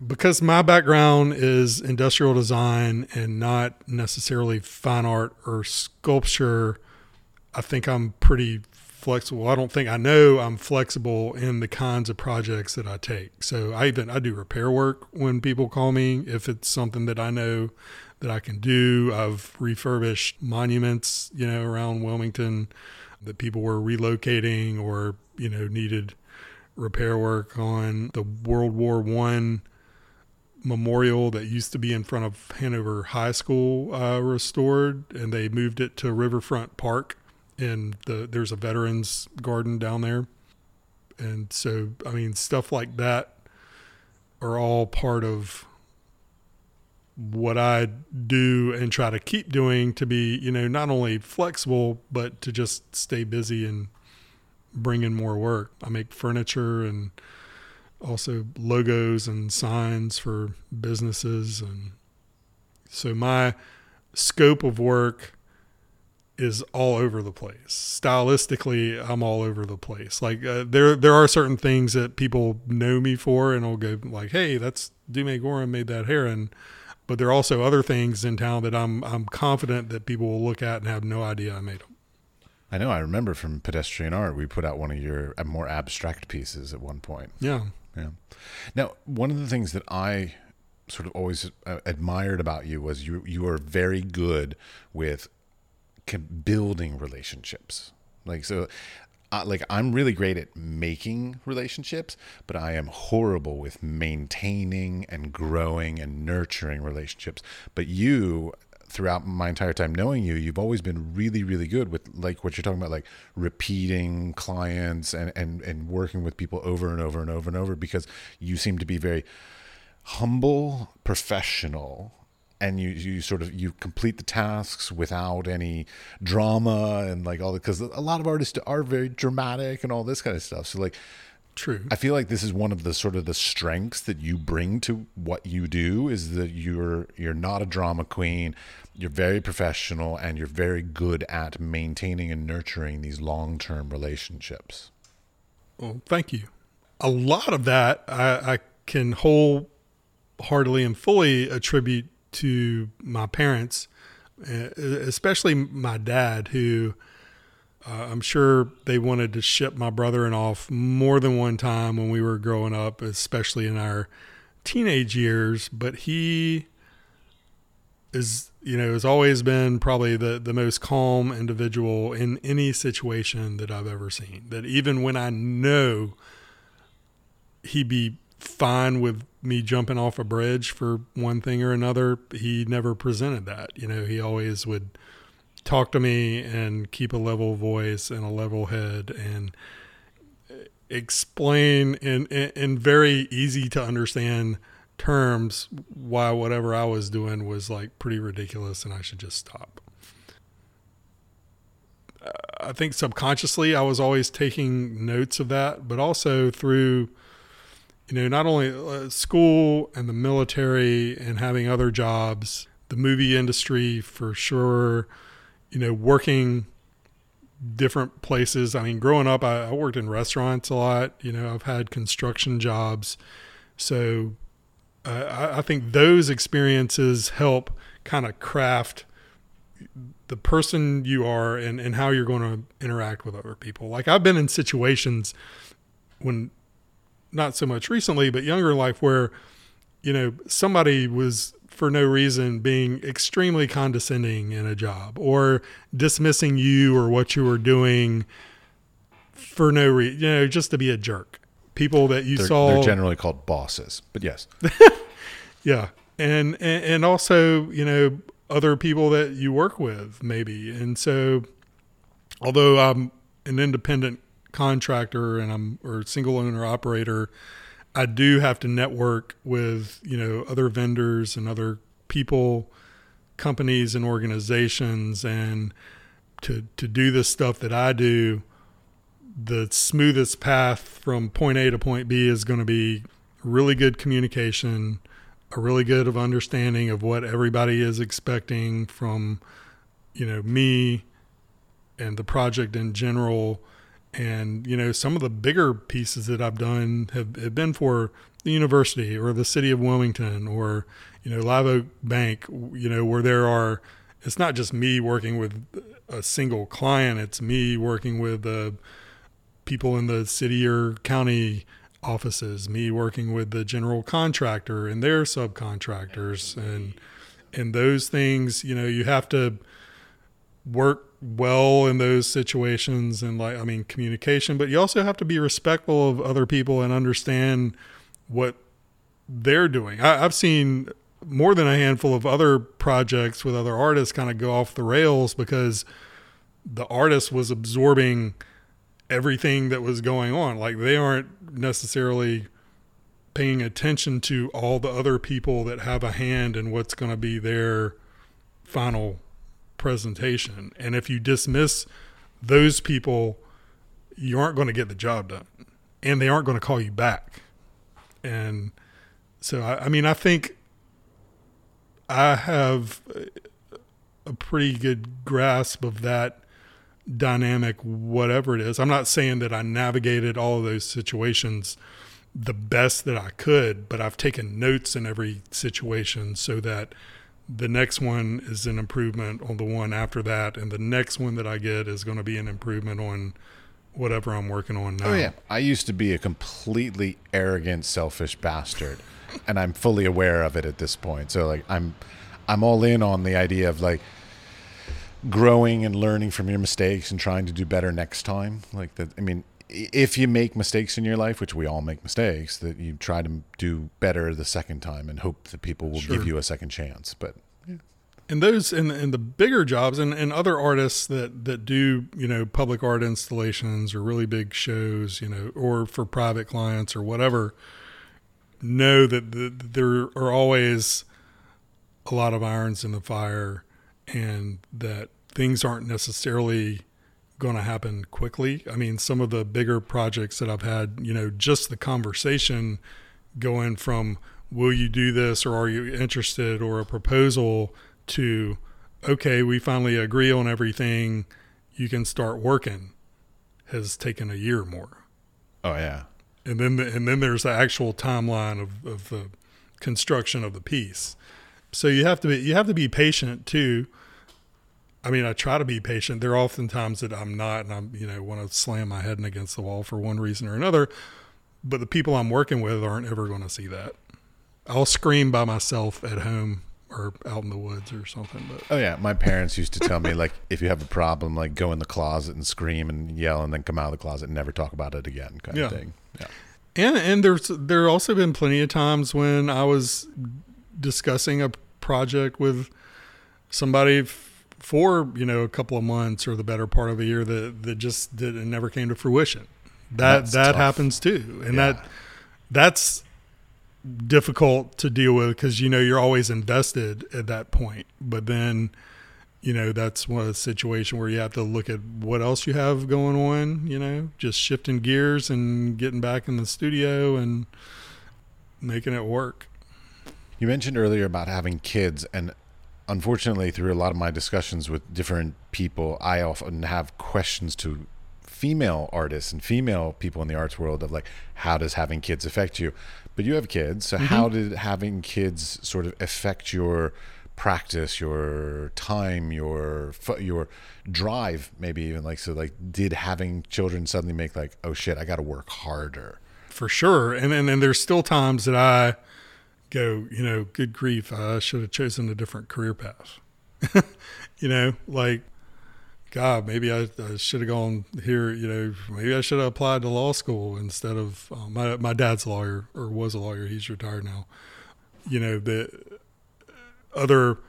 because my background is industrial design and not necessarily fine art or sculpture, I think I'm pretty flexible. I don't think I know I'm flexible in the kinds of projects that I take. So I even I do repair work when people call me if it's something that I know that I can do. I've refurbished monuments, you know, around Wilmington that people were relocating or, you know, needed repair work on. The World War One memorial that used to be in front of Hanover High School uh, restored, and they moved it to Riverfront Park. And the there's a veterans garden down there, and so I mean stuff like that are all part of what I do and try to keep doing to be, you know, not only flexible, but to just stay busy and bring in more work. I make furniture and also logos and signs for businesses. And so my scope of work is all over the place. Stylistically, I'm all over the place. Like uh, there, there are certain things that people know me for, and I'll go like, "Hey, that's Dumay Gorham made that heron." But there are also other things in town that I'm I'm confident that people will look at and have no idea I made them. I know. I remember from Pedestrian Art, we put out one of your uh, more abstract pieces at one point. Yeah. Yeah. Now, one of the things that I sort of always uh, admired about you was you you are very good with building relationships. Like so, uh, like I'm really great at making relationships, but I am horrible with maintaining and growing and nurturing relationships. But you throughout my entire time knowing you, you've always been really, really good with like what you're talking about, like repeating clients and, and, and working with people over and over and over and over because you seem to be very humble, professional, and you you sort of you complete the tasks without any drama and like all the because a lot of artists are very dramatic and all this kind of stuff. So like. True. I feel like this is one of the sort of the strengths that you bring to what you do is that you're you're not a drama queen. You're very professional and you're very good at maintaining and nurturing these long-term relationships. Well, thank you. A lot of that I, I can wholeheartedly and fully attribute to my parents, uh, especially my dad, who uh, I'm sure they wanted to ship my brother and off more than one time when we were growing up, especially in our teenage years. But he is, you know, has always been probably the, the most calm individual in any situation that I've ever seen. That even when I know he'd be fine with me jumping off a bridge for one thing or another. He never presented that. You know, he always would talk to me and keep a level voice and a level head and explain in, in, in very easy to understand terms why whatever I was doing was like pretty ridiculous and I should just stop. I think subconsciously I was always taking notes of that, but also through you know, not only uh, school and the military and having other jobs, the movie industry for sure, you know, working different places. I mean, growing up, I, I worked in restaurants a lot. You know, I've had construction jobs. So uh, I, I think those experiences help kind of craft the person you are and, and how you're going to interact with other people. Like I've been in situations when not so much recently, but younger life where, you know, somebody was for no reason being extremely condescending in a job or dismissing you or what you were doing for no reason, you know, just to be a jerk. People that you they're, saw. They're generally called bosses, but yes. yeah. And, and, and also, you know, other people that you work with maybe. And so, although I'm an independent contractor and I'm or single owner operator, I do have to network with you know other vendors and other people, companies and organizations, and to to do the stuff that I do. The smoothest path from point A to point B is going to be really good communication, a really good of understanding of what everybody is expecting from you know me and the project in general. And, you know, some of the bigger pieces that I've done have, have been for the university or the city of Wilmington or, you know, Live Oak Bank, you know, where there are, it's not just me working with a single client, it's me working with the people in the city or county offices, me working with the general contractor and their subcontractors and and those things, you know, you have to work well in those situations and like I mean communication, but you also have to be respectful of other people and understand what they're doing. I, have seen more than a handful of other projects with other artists kind of go off the rails because the artist was absorbing everything that was going on. Like they aren't necessarily paying attention to all the other people that have a hand in what's going to be their final presentation. And if you dismiss those people, you aren't going to get the job done and they aren't going to call you back. And so, I, I mean, I think I have a pretty good grasp of that dynamic, whatever it is. I'm not saying that I navigated all of those situations the best that I could, but I've taken notes in every situation so that the next one is an improvement on the one after that, and the next one that I get is going to be an improvement on whatever I'm working on now. Oh yeah, I used to be a completely arrogant, selfish bastard, and I'm fully aware of it at this point. So like I'm, I'm all in on the idea of like growing and learning from your mistakes and trying to do better next time. Like that. I mean, if you make mistakes in your life, which we all make mistakes, that you try to do better the second time and hope that people will Sure. give you a second chance. But and those and and the bigger jobs and, and other artists that that do you know public art installations or really big shows you know or for private clients or whatever know that the, there are always a lot of irons in the fire and that things aren't necessarily going to happen quickly. I mean some of the bigger projects that i've had you know just the conversation going from will you do this or are you interested? or a proposal to okay we finally agree on everything. You can start working has taken a year more. Oh yeah, and then the, and then there's the actual timeline of, of the construction of the piece. So you have to be you have to be patient too i mean i try to be patient there are often times that i'm not and i'm you know want to slam my head against the wall for one reason or another but the people i'm working with aren't ever going to see that i'll scream by myself at home or out in the woods or something but oh yeah. My parents used to tell me like, if you have a problem, like go in the closet and scream and yell, and then come out of the closet and never talk about it again, kind Yeah. of thing. Yeah. And and there's there also been plenty of times when I was discussing a project with somebody for you know a couple of months or the better part of a year that that just did it never came to fruition. That That's that tough. happens too, and Yeah. that that's difficult to deal with because you know you're always invested at that point, but then. You know, that's one situation where you have to look at what else you have going on, you know, just shifting gears and getting back in the studio and making it work. You mentioned earlier about having kids, and unfortunately, through a lot of my discussions with different people, I often have questions to female artists and female people in the arts world of like, how does having kids affect you? But you have kids, so mm-hmm. how did having kids sort of affect your practice, your time, your your drive, maybe even like so? Like, did having children suddenly make like, oh shit, I got to work harder? for sure. And and, and there's still times that I go, you know, good grief, I should have chosen a different career path. you know, like, God, maybe I, I should have gone here. You know, maybe I should have applied to law school instead of um, my my dad's lawyer or was a lawyer. He's retired now. You know, the other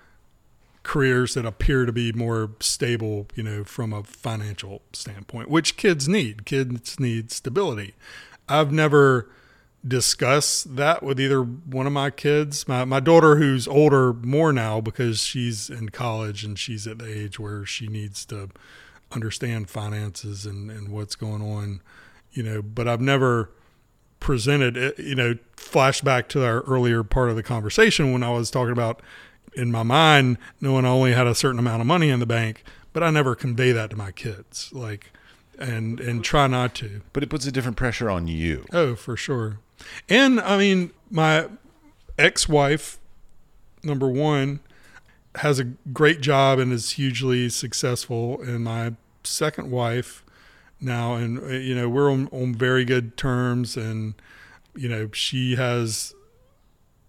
careers that appear to be more stable, you know, from a financial standpoint, which kids need. Kids need stability. I've never discussed that with either one of my kids. My my daughter who's older more now because she's in college and she's at the age where she needs to understand finances and, and what's going on, you know, but I've never presented it, you know, flashback to our earlier part of the conversation when I was talking about in my mind knowing I only had a certain amount of money in the bank, but I never convey that to my kids. Like and and try not to. But it puts a different pressure on you. Oh, for sure. And I mean, my ex-wife, number one, has a great job and is hugely successful. And my second wife now, and uh, you know, we're on, on very good terms. And you know, she has,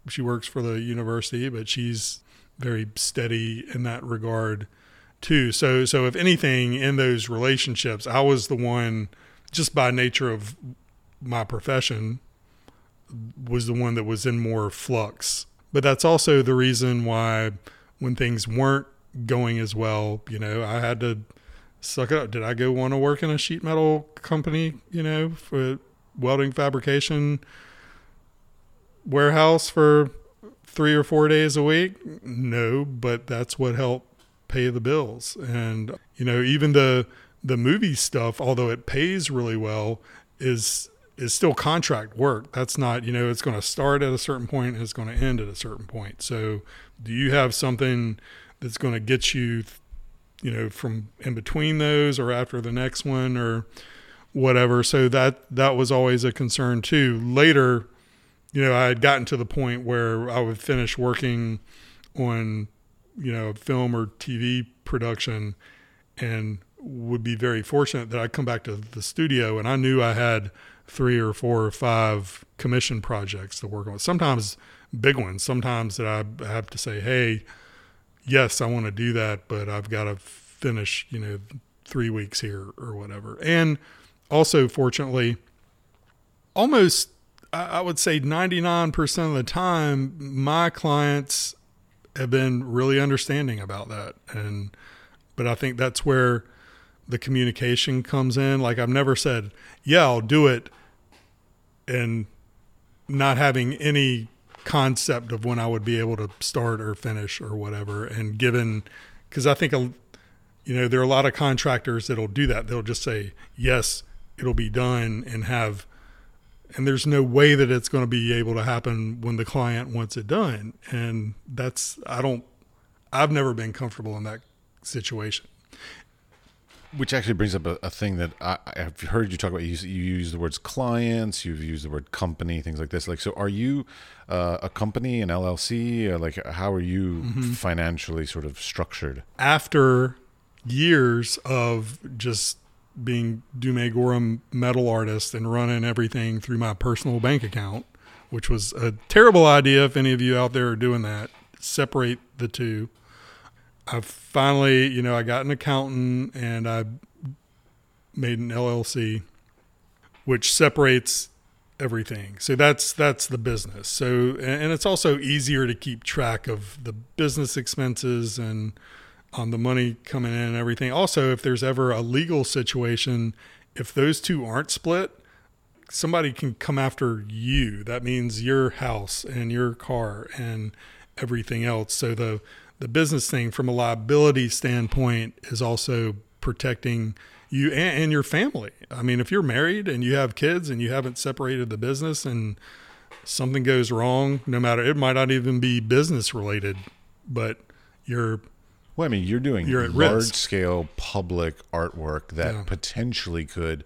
she works for the university, but she's very steady in that regard too. So, so if anything, in those relationships, I was the one, just by nature of my profession, was the one that was in more flux. But that's also the reason why when things weren't going as well, you know, I had to suck it up. Did I go want to work in a sheet metal company, you know, for welding fabrication? warehouse for three or four days a week? No, but that's what helped pay the bills. And you know, even the the movie stuff, although it pays really well, is is still contract work. That's not, you know, it's going to start at a certain point and it's going to end at a certain point. So, do you have something that's going to get you, you know, from in between those or after the next one or whatever? So that that was always a concern too. Later, you know, I had gotten to the point where I would finish working on, you know, film or TV production and would be very fortunate that I'd come back to the studio and I knew I had three or four or five commission projects to work on. Sometimes big ones, sometimes that I have to say, hey, yes, I want to do that, but I've got to finish, you know, three weeks here or whatever. And also, fortunately, almost, I would say 99% of the time, my clients have been really understanding about that. And, but I think that's where the communication comes in. Like I've never said, yeah, I'll do it and not having any concept of when I would be able to start or finish or whatever. And given, because I think, you know, there are a lot of contractors that'll do that. They'll just say, yes, it'll be done and have, and there's no way that it's going to be able to happen when the client wants it done. And that's, I don't, I've never been comfortable in that situation. Which actually brings up a, a thing that I, have heard you talk about. You, you, use the words clients, you've used the word company, things like this. Like, so are you uh, a company, an LLC? Or like, how are you mm-hmm. financially sort of structured? After years of just being Dumay Gorham metal artist and running everything through my personal bank account, which was a terrible idea if any of you out there are doing that. Separate the two. I finally, you know, I got an accountant and I made an LLC, which separates everything. So that's that's the business. So and it's also easier to keep track of the business expenses and on the money coming in and everything. Also, if there's ever a legal situation, if those two aren't split, somebody can come after you. That means your house and your car and everything else. So the the business thing from a liability standpoint is also protecting you and, and, your family. I mean, if you're married and you have kids and you haven't separated the business and something goes wrong, no matter it might not even be business related, but you're well, I mean, you're doing you're large risk. scale public artwork that yeah. potentially could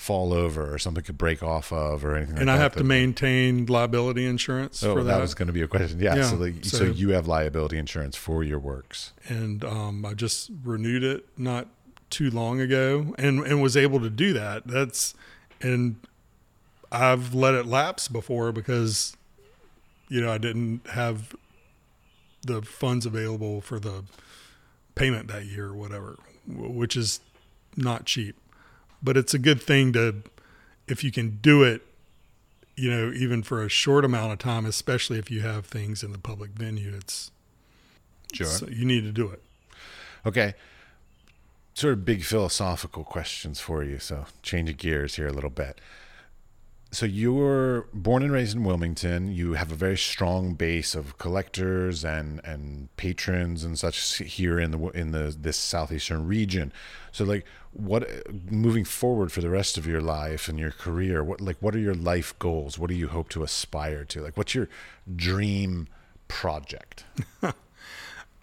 fall over or something could break off of or anything. And like I that have to maintain liability insurance oh, for that. That was going to be a question. Yeah. yeah so, the, so, so, you have liability insurance for your works. And um, I just renewed it not too long ago and, and was able to do that. That's, and I've let it lapse before because, you know, I didn't have the funds available for the payment that year or whatever, which is not cheap but it's a good thing to if you can do it you know even for a short amount of time especially if you have things in the public venue it's sure. so you need to do it. Okay. Sort of big philosophical questions for you so change of gears here a little bit so you were born and raised in Wilmington. You have a very strong base of collectors and and patrons and such here in the in the this southeastern region. So like what moving forward for the rest of your life and your career, what like what are your life goals? What do you hope to aspire to? Like what's your dream project?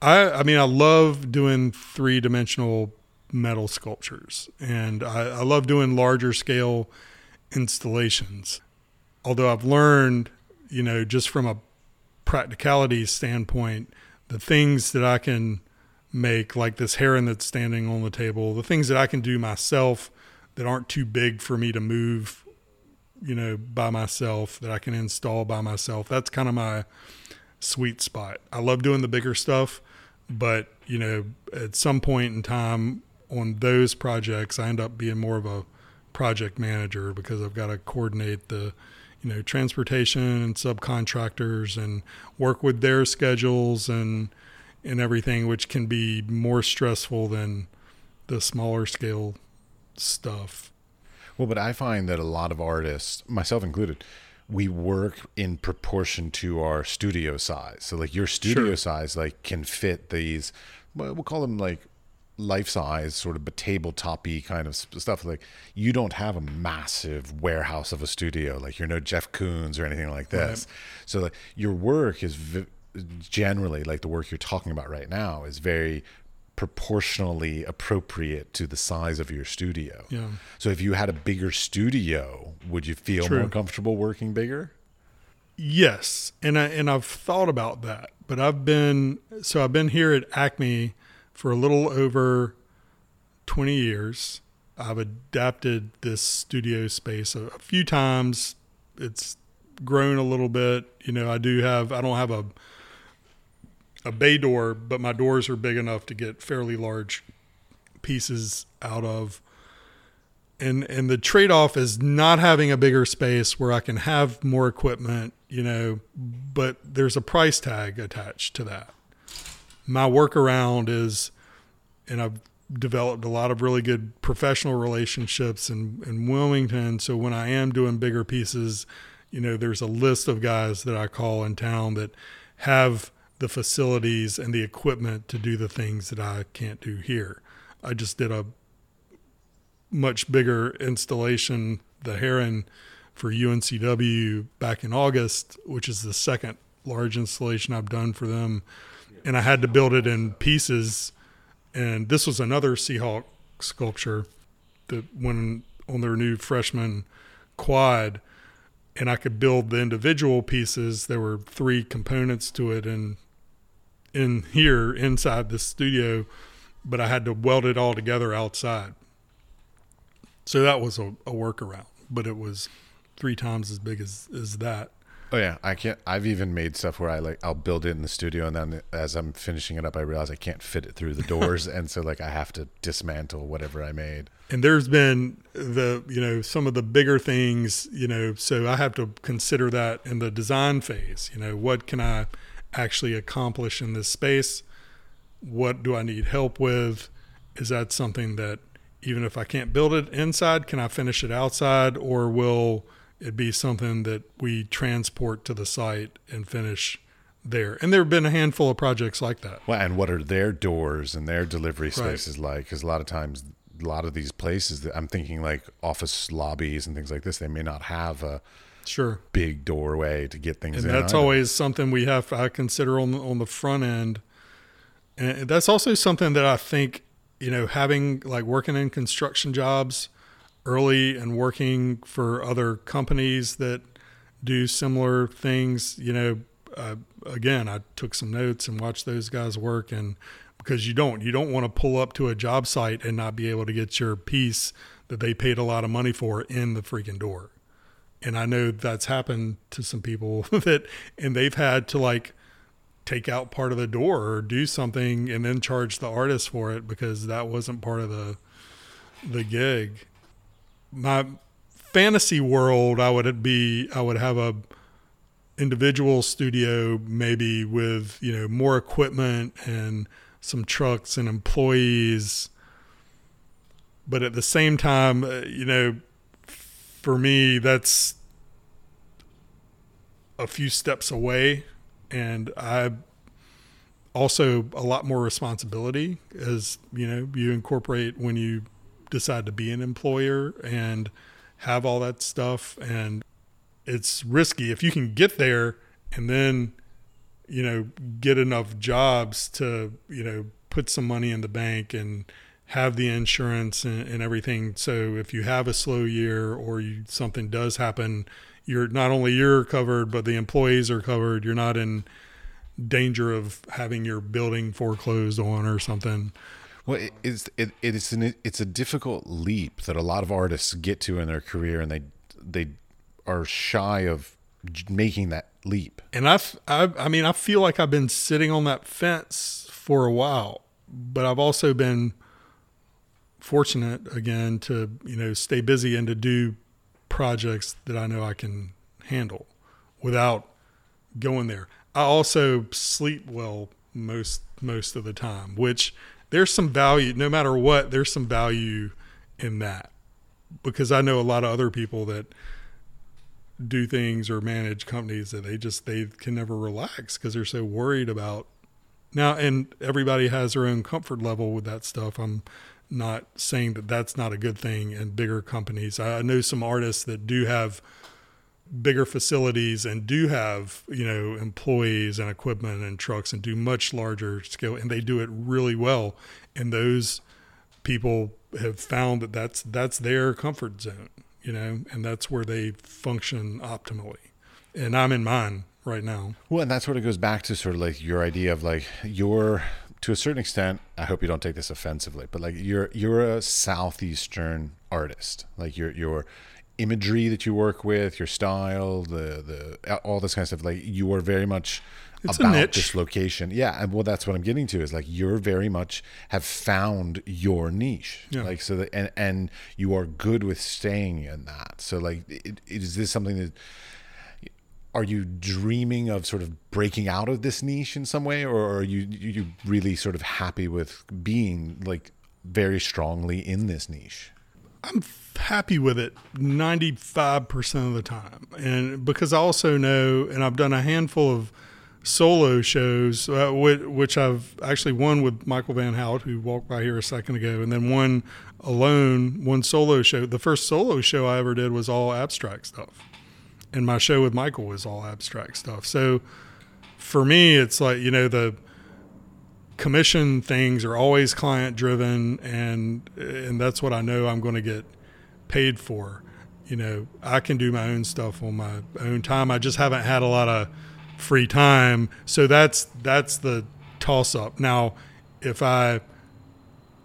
I I mean I love doing three-dimensional metal sculptures and I, I love doing larger scale installations. Although I've learned, you know, just from a practicality standpoint, the things that I can make, like this heron that's standing on the table, the things that I can do myself that aren't too big for me to move, you know, by myself, that I can install by myself. That's kind of my sweet spot. I love doing the bigger stuff, but, you know, at some point in time on those projects, I end up being more of a project manager because I've got to coordinate the you know transportation and subcontractors and work with their schedules and and everything which can be more stressful than the smaller scale stuff. Well, but I find that a lot of artists, myself included, we work in proportion to our studio size. So like your studio Sure. size like can fit these well, we'll call them like life size sort of tabletopy kind of stuff like you don't have a massive warehouse of a studio like you're no Jeff Koons or anything like this. So like your work is v- generally like the work you're talking about right now is very proportionally appropriate to the size of your studio. Yeah. So if you had a bigger studio, would you feel True. more comfortable working bigger? Yes, and I and I've thought about that, but I've been so I've been here at Acme for a little over twenty years. I've adapted this studio space a, a few times. It's grown a little bit. You know, I do have I don't have a a bay door, but my doors are big enough to get fairly large pieces out of and and the trade-off is not having a bigger space where I can have more equipment, you know, but there's a price tag attached to that. My workaround is and I've developed a lot of really good professional relationships in, in Wilmington. So when I am doing bigger pieces, you know, there's a list of guys that I call in town that have the facilities and the equipment to do the things that I can't do here. I just did a much bigger installation, the Heron for UNCW back in August, which is the second large installation I've done for them. And I had to build it in pieces. And this was another Seahawk sculpture that went on their new freshman quad. And I could build the individual pieces. There were three components to it. And in here, inside the studio, but I had to weld it all together outside. So that was a, a workaround, but it was three times as big as, as that. Oh yeah, I can't. I've even made stuff where I like I'll build it in the studio, and then as I'm finishing it up, I realize I can't fit it through the doors, and so like I have to dismantle whatever I made. And there's been the, you know, some of the bigger things, you know, so I have to consider that in the design phase. You know, what can I actually accomplish in this space? What do I need help with? Is that something that even if I can't build it inside, can I finish it outside or will it be something that we transport to the site and finish there? And there have been a handful of projects like that. Well, and what are their doors and their delivery spaces like? Because a lot of times, a lot of these places that I'm thinking like office lobbies and things like this, they may not have a Sure. big doorway to get things and in. that's either. always something we have I consider on the, on the front end. And that's also something that I think, you know, having like working in construction jobs early and working for other companies that do similar things, you know, uh, again, I took some notes and watched those guys work and because you don't you don't want to pull up to a job site and not be able to get your piece that they paid a lot of money for in the freaking door and I know that's happened to some people that and they've had to like take out part of the door or do something and then charge the artist for it because that wasn't part of the the gig. My fantasy world I would be I would have a individual studio maybe with, you know, more equipment and some trucks and employees but at the same time, uh, you know, for me, that's a few steps away. And I also a lot more responsibility as, you know, you incorporate when you decide to be an employer and have all that stuff. And it's risky. If you can get there and then, you know, get enough jobs to, you know, put some money in the bank and, have the insurance and, and, everything. So if you have a slow year or you, something does happen, you're not only you're covered, but the employees are covered. You're not in danger of having your building foreclosed on or something. Well, it, it's it, it's an it's a difficult leap that a lot of artists get to in their career, and they they are shy of making that leap. And I, I, I mean, I feel like I've been sitting on that fence for a while, but I've also been fortunate again to you know stay busy and to do projects that I know I can handle without going there. I also sleep well most most of the time, which there's some value no matter what, there's some value in that. Because I know a lot of other people that do things or manage companies that they just they can never relax because they're so worried about now and everybody has their own comfort level with that stuff i'm not saying that that's not a good thing in bigger companies i know some artists that do have bigger facilities and do have you know employees and equipment and trucks and do much larger scale and they do it really well and those people have found that that's that's their comfort zone you know and that's where they function optimally and i'm in mine right now Well, and that sort of goes back to sort of like your idea of like your to a certain extent. I hope you don't take this offensively, but like you're you're a southeastern artist. Like your your imagery that you work with, your style, the the all this kind of stuff. Like you are very much It's about this location. Yeah, and well, that's what I'm getting to is like you're very much have found your niche. Yeah. Like so, that, and and you are good with staying in that. So like, it, is this something that are you dreaming of sort of breaking out of this niche in some way or are you you really sort of happy with being like very strongly in this niche I'm happy with it 95% of the time. And because I also know, and I've done a handful of solo shows, uh, which, which I've actually one with Michael Van Hout, who walked by here a second ago, and then one alone, one solo show. The first solo show I ever did was all abstract stuff. And my show with Michael was all abstract stuff. So for me, it's like, you know, the, commission things are always client driven and and that's what I know I'm going to get paid for. You know, I can do my own stuff on my own time. I just haven't had a lot of free time. So that's that's the toss up. Now, if I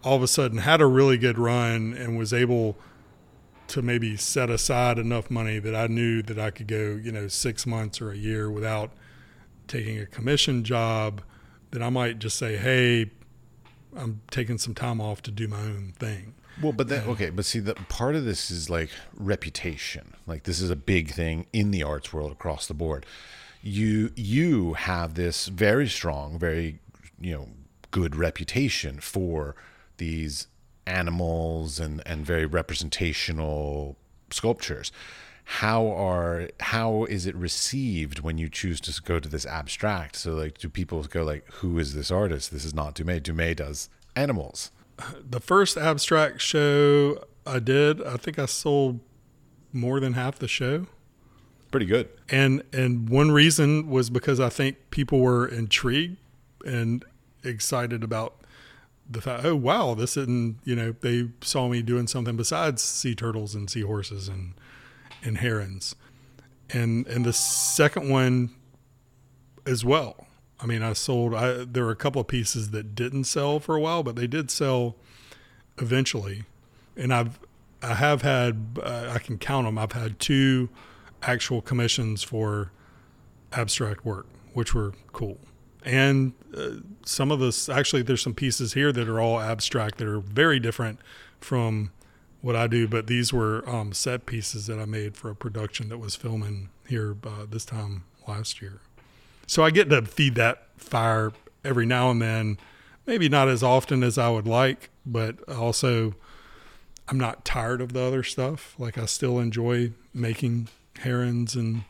all of a sudden had a really good run and was able to maybe set aside enough money that I knew that I could go, you know, 6 months or a year without taking a commission job, then I might just say, "Hey, I'm taking some time off to do my own thing." well but then okay but see the part of this is like reputation. Like this is a big thing in the arts world across the board. You you have this very strong very you know good reputation for these animals and and very representational sculptures how are how is it received when you choose to go to this abstract? So like do people go like who is this artist? This is not Dumay. Dumay does animals. The first abstract show I did, I think I sold more than half the show. pretty good. And and one reason was because I think people were intrigued and excited about the fact, oh wow, this isn't you know, they saw me doing something besides sea turtles and seahorses and and herons. And and the second one as well. I mean, I sold I there were a couple of pieces that didn't sell for a while, but they did sell eventually. And I've I have had uh, I can count them. I've had two actual commissions for abstract work, which were cool. And uh, some of this, actually, there's some pieces here that are all abstract that are very different from what I do. But these were um, set pieces that I made for a production that was filming here uh, this time last year. So I get to feed that fire every now and then. Maybe not as often as I would like, but also I'm not tired of the other stuff. Like I still enjoy making herons and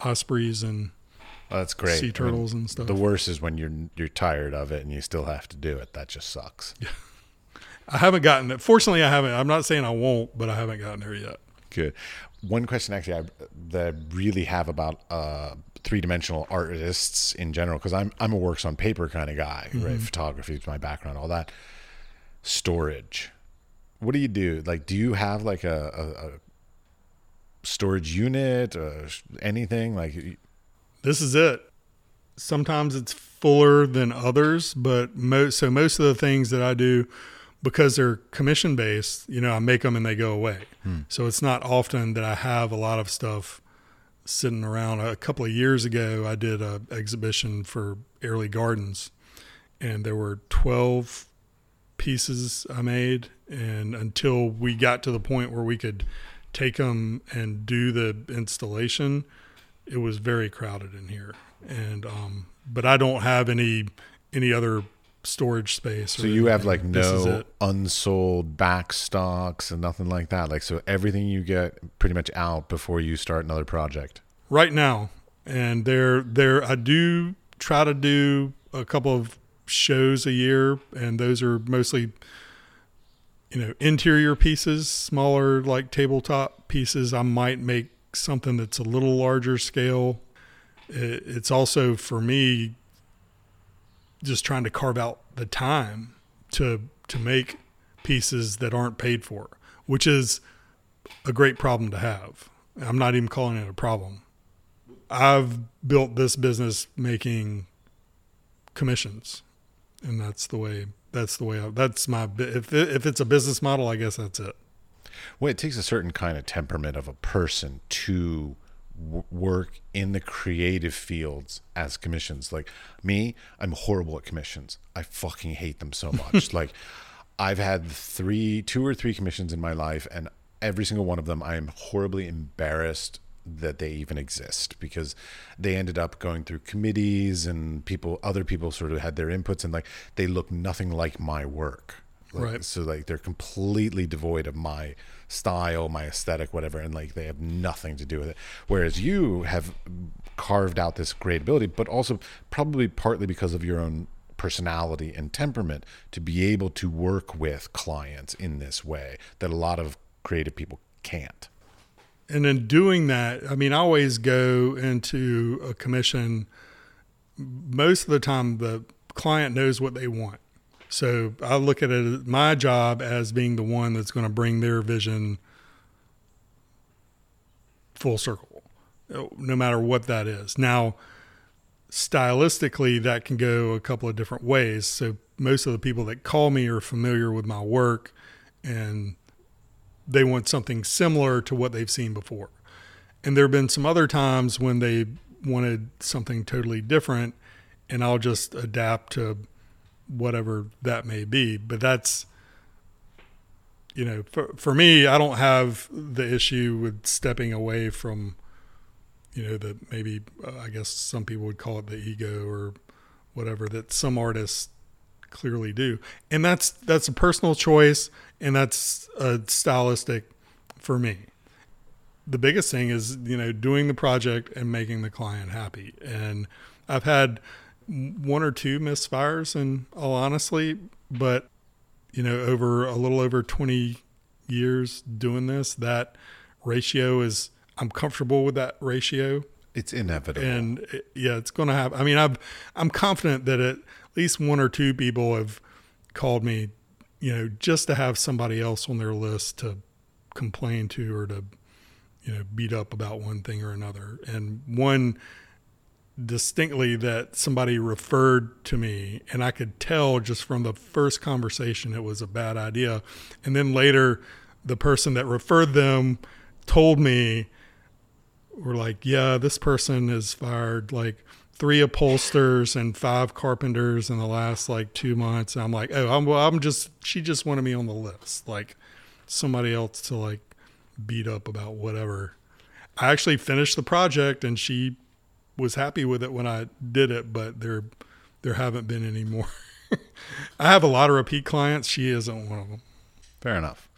ospreys and Well, that's great. sea I mean, turtles and stuff. the worst is when you're you're tired of it and you still have to do it. That just sucks. I haven't gotten it. Fortunately, I haven't. I'm not saying I won't, but I haven't gotten there yet. Good. One question actually I, that I really have about uh, three dimensional artists in general because I'm I'm a works on paper kind of guy, right? Photography is my background, all that. Storage. What do you do? Like, do you have like a, a, a storage unit or anything like? This is it. Sometimes it's fuller than others, but most so most of the things that I do because they're commission based, you know, I make them and they go away. So it's not often that I have a lot of stuff sitting around. A couple of years ago, I did a exhibition for Airlie Gardens, and there were twelve pieces I made, and until we got to the point where we could take them and do the installation, it was very crowded in here. And um, but I don't have any any other storage space. So you have like anything. This is no unsold back stocks and nothing like that. Like so everything you get pretty much out before you start another project. right now, and there there I do try to do a couple of shows a year, and those are mostly you know interior pieces, smaller like tabletop pieces. I might make something that's a little larger scale. It's also for me just trying to carve out the time to to make pieces that aren't paid for, which is a great problem to have. I'm not even calling it a problem. I've built this business making commissions, and that's the way. That's the way. I, that's my. If if it's a business model, I guess that's it. Well, it takes a certain kind of temperament of a person to w- work in the creative fields as commissions. Like me, I'm horrible at commissions. I fucking hate them so much. like I've had three, two or three commissions in my life, and every single one of them, I am horribly embarrassed that they even exist because they ended up going through committees and people, other people sort of had their inputs, and like they look nothing like my work. Like, Right. So like they're completely devoid of my style, my aesthetic, whatever, and like they have nothing to do with it. Whereas you have carved out this great ability, but also probably partly because of your own personality and temperament to be able to work with clients in this way that a lot of creative people can't. and in doing that, I mean, I always go into a commission. Most of the time, the client knows what they want. So I look at it my job as being the one that's going to bring their vision full circle, no matter what that is. Now, stylistically, that can go a couple of different ways. So most of the people that call me are familiar with my work and they want something similar to what they've seen before. And there have been some other times when they wanted something totally different, and I'll just adapt to whatever that may be. But that's, you know, for, for me, I don't have the issue with stepping away from, you know, the maybe, uh, I guess some people would call it the ego or whatever that some artists clearly do. And that's, that's a personal choice and that's a stylistic for me. The biggest thing is, you know, doing the project and making the client happy. And I've had one or two misfires in all honestly, but you know, over a little over 20 years doing this, that ratio is I'm comfortable with that ratio It's inevitable. and it, yeah, it's going to happen. I mean, I've I'm confident that at least one or two people have called me, you know, just to have somebody else on their list to complain to or to, you know, beat up about one thing or another. And one distinctly that somebody referred to me and I could tell just from the first conversation it was a bad idea. And then later the person that referred them told me were like, yeah, this person has fired like three upholsters and five carpenters in the last like two months. And I'm like, oh, I'm, I'm just, she just wanted me on the list, like somebody else to like beat up about whatever. I actually finished the project and she was happy with it when I did it, but there, there haven't been any more. I have a lot of repeat clients. She isn't one of them. Fair enough.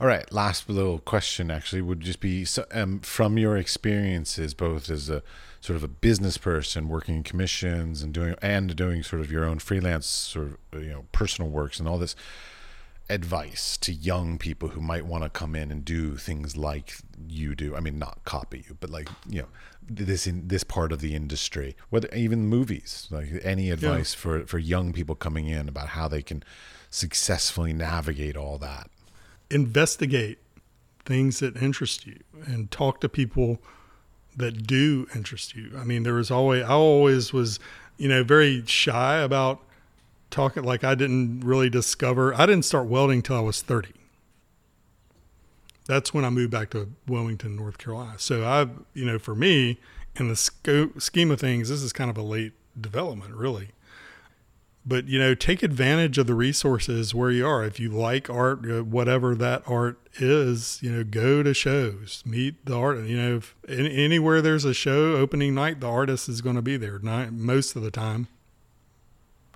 All right, last little question actually would just be um, from your experiences, both as a sort of a business person working in commissions and doing and doing sort of your own freelance sort of you know personal works and all this advice to young people who might want to come in and do things like you do. I mean, not copy you, but like you know this in this part of the industry, whether even movies. Like any advice for for young people coming in about how they can successfully navigate all that. investigate things that interest you and talk to people that do interest you. I mean, there was always, I always was, you know, very shy about talking. Like, I didn't really discover, I didn't start welding till I was 30. That's when I moved back to Wilmington, North Carolina. So, I, you know, for me, in the scope, scheme of things, this is kind of a late development, really but you know take advantage of the resources where you are if you like art uh, whatever that art is you know go to shows meet the art you know if, anywhere there's a show opening night the artist is going to be there not, most of the time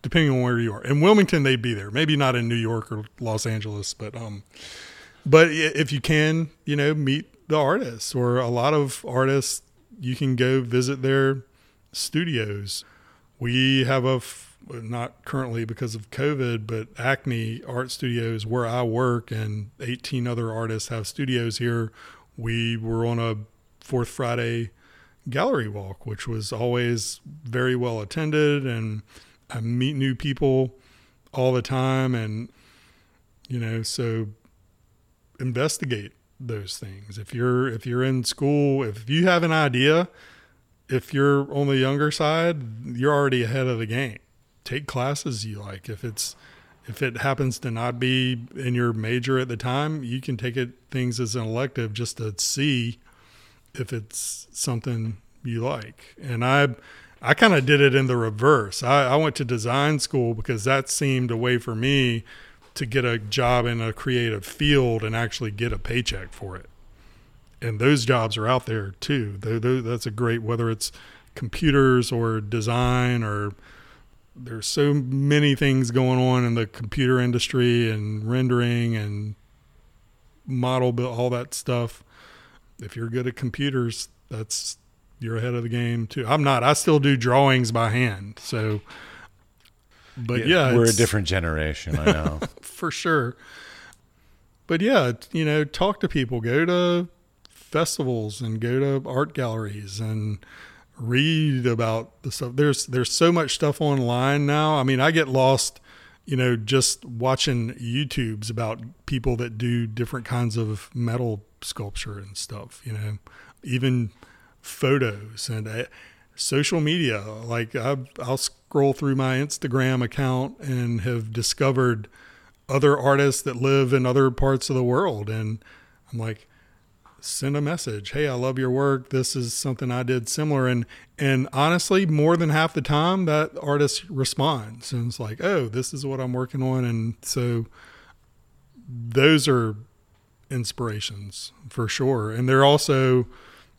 depending on where you are. In Wilmington, they'd be there. Maybe not in New York or Los Angeles, but um, but if you can, you know, meet the artists or a lot of artists, you can go visit their studios. We have a not currently because of COVID, but Acme Art Studios, where I work, and 18 other artists have studios here. We were on a Fourth Friday gallery walk, which was always very well attended, and I meet new people all the time, and you know, so investigate those things. If you're if you're in school, if you have an idea, if you're on the younger side, you're already ahead of the game take classes you like. If it's if it happens to not be in your major at the time, you can take it things as an elective just to see if it's something you like. And I I kind of did it in the reverse. I, I went to design school because that seemed a way for me to get a job in a creative field and actually get a paycheck for it. And those jobs are out there too. They're, they're, that's a great whether it's computers or design or there's so many things going on in the computer industry and rendering and model all that stuff if you're good at computers that's you're ahead of the game too i'm not i still do drawings by hand so but yeah, yeah we're a different generation i know for sure but yeah you know talk to people go to festivals and go to art galleries and read about the stuff. There's there's so much stuff online now. I mean, I get lost, you know, just watching YouTubes about people that do different kinds of metal sculpture and stuff. You know, even photos and uh, social media. Like I, I'll scroll through my Instagram account and have discovered other artists that live in other parts of the world, and I'm like send a message. Hey i love your work. This is something i did similar. And and honestly more than half the time that artist responds and it's like oh this is what i'm working on. And so those are inspirations for sure. And they're also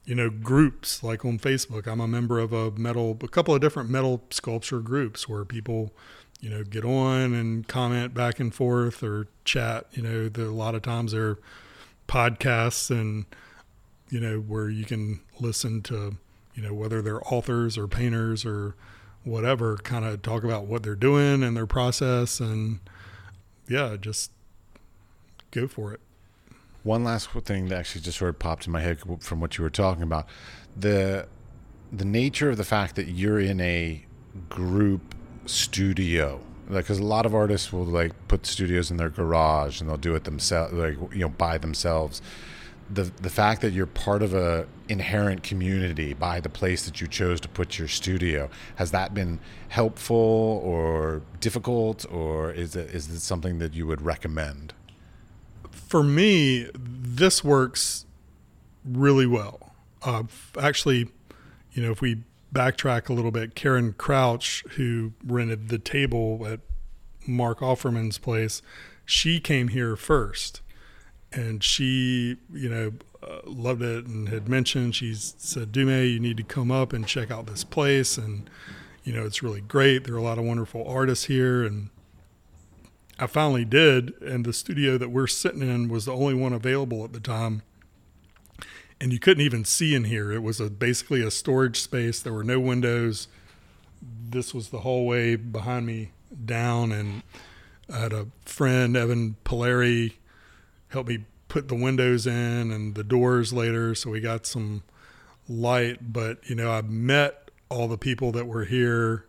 you know groups like on facebook i'm a member of a metal a couple of different metal sculpture groups where people you know get on and comment back and forth or chat you know the, a lot of times they're podcasts and you know where you can listen to you know whether they're authors or painters or whatever kind of talk about what they're doing and their process and yeah just go for it one last thing that actually just sort of popped in my head from what you were talking about. The the nature of the fact that you're in a group studio like because a lot of artists will like put studios in their garage and they'll do it themselves like you know by themselves. The the fact that you're part of a inherent community by the place that you chose to put your studio has that been helpful or difficult or is it is it something that you would recommend for me this works really well uh, actually you know if we backtrack a little bit, Karen Crouch, who rented the table at Mark Offerman's place, she came here first. And she, you know, uh, loved it and had mentioned, she said, Dume, you need to come up and check out this place. And, you know, it's really great. There are a lot of wonderful artists here. And I finally did. And the studio that we're sitting in was the only one available at the time and you couldn't even see in here. It was a basically a storage space. There were no windows. This was the hallway behind me down, and I had a friend, Evan Polari, help me put the windows in and the doors later, so we got some light. But you know, I met all the people that were here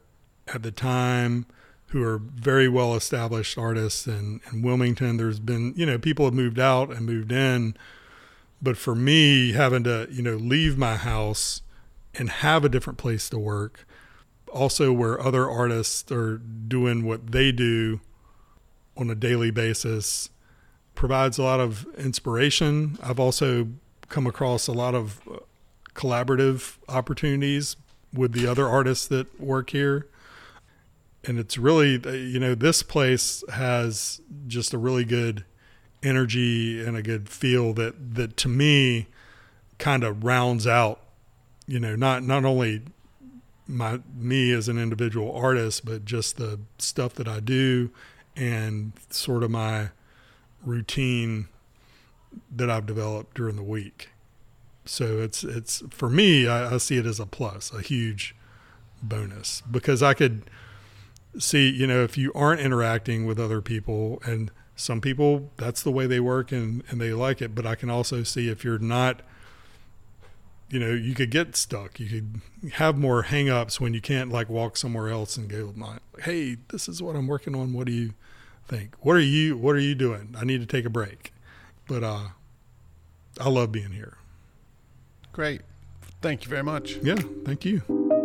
at the time who are very well established artists in, in Wilmington. There's been, you know, people have moved out and moved in but for me, having to, you know, leave my house and have a different place to work, also where other artists are doing what they do on a daily basis, provides a lot of inspiration. I've also come across a lot of uh, collaborative opportunities with the other artists that work here. And it's really, uh, you know, this place has just a really good energy and a good feel that that to me kind of rounds out you know not not only my me as an individual artist, but just the stuff that I do and sort of my routine that I've developed during the week. So it's it's for me, I, I see it as a plus, a huge bonus because I could see, you know, if you aren't interacting with other people and some people that's the way they work and, and they like it, but I can also see if you're not you know, you could get stuck. You could have more hangups when you can't like walk somewhere else and go, "Hey, this is what I'm working on. What do you think? What are you What are you doing? I need to take a break." But uh, I love being here. Great. Thank you very much. Yeah, thank you.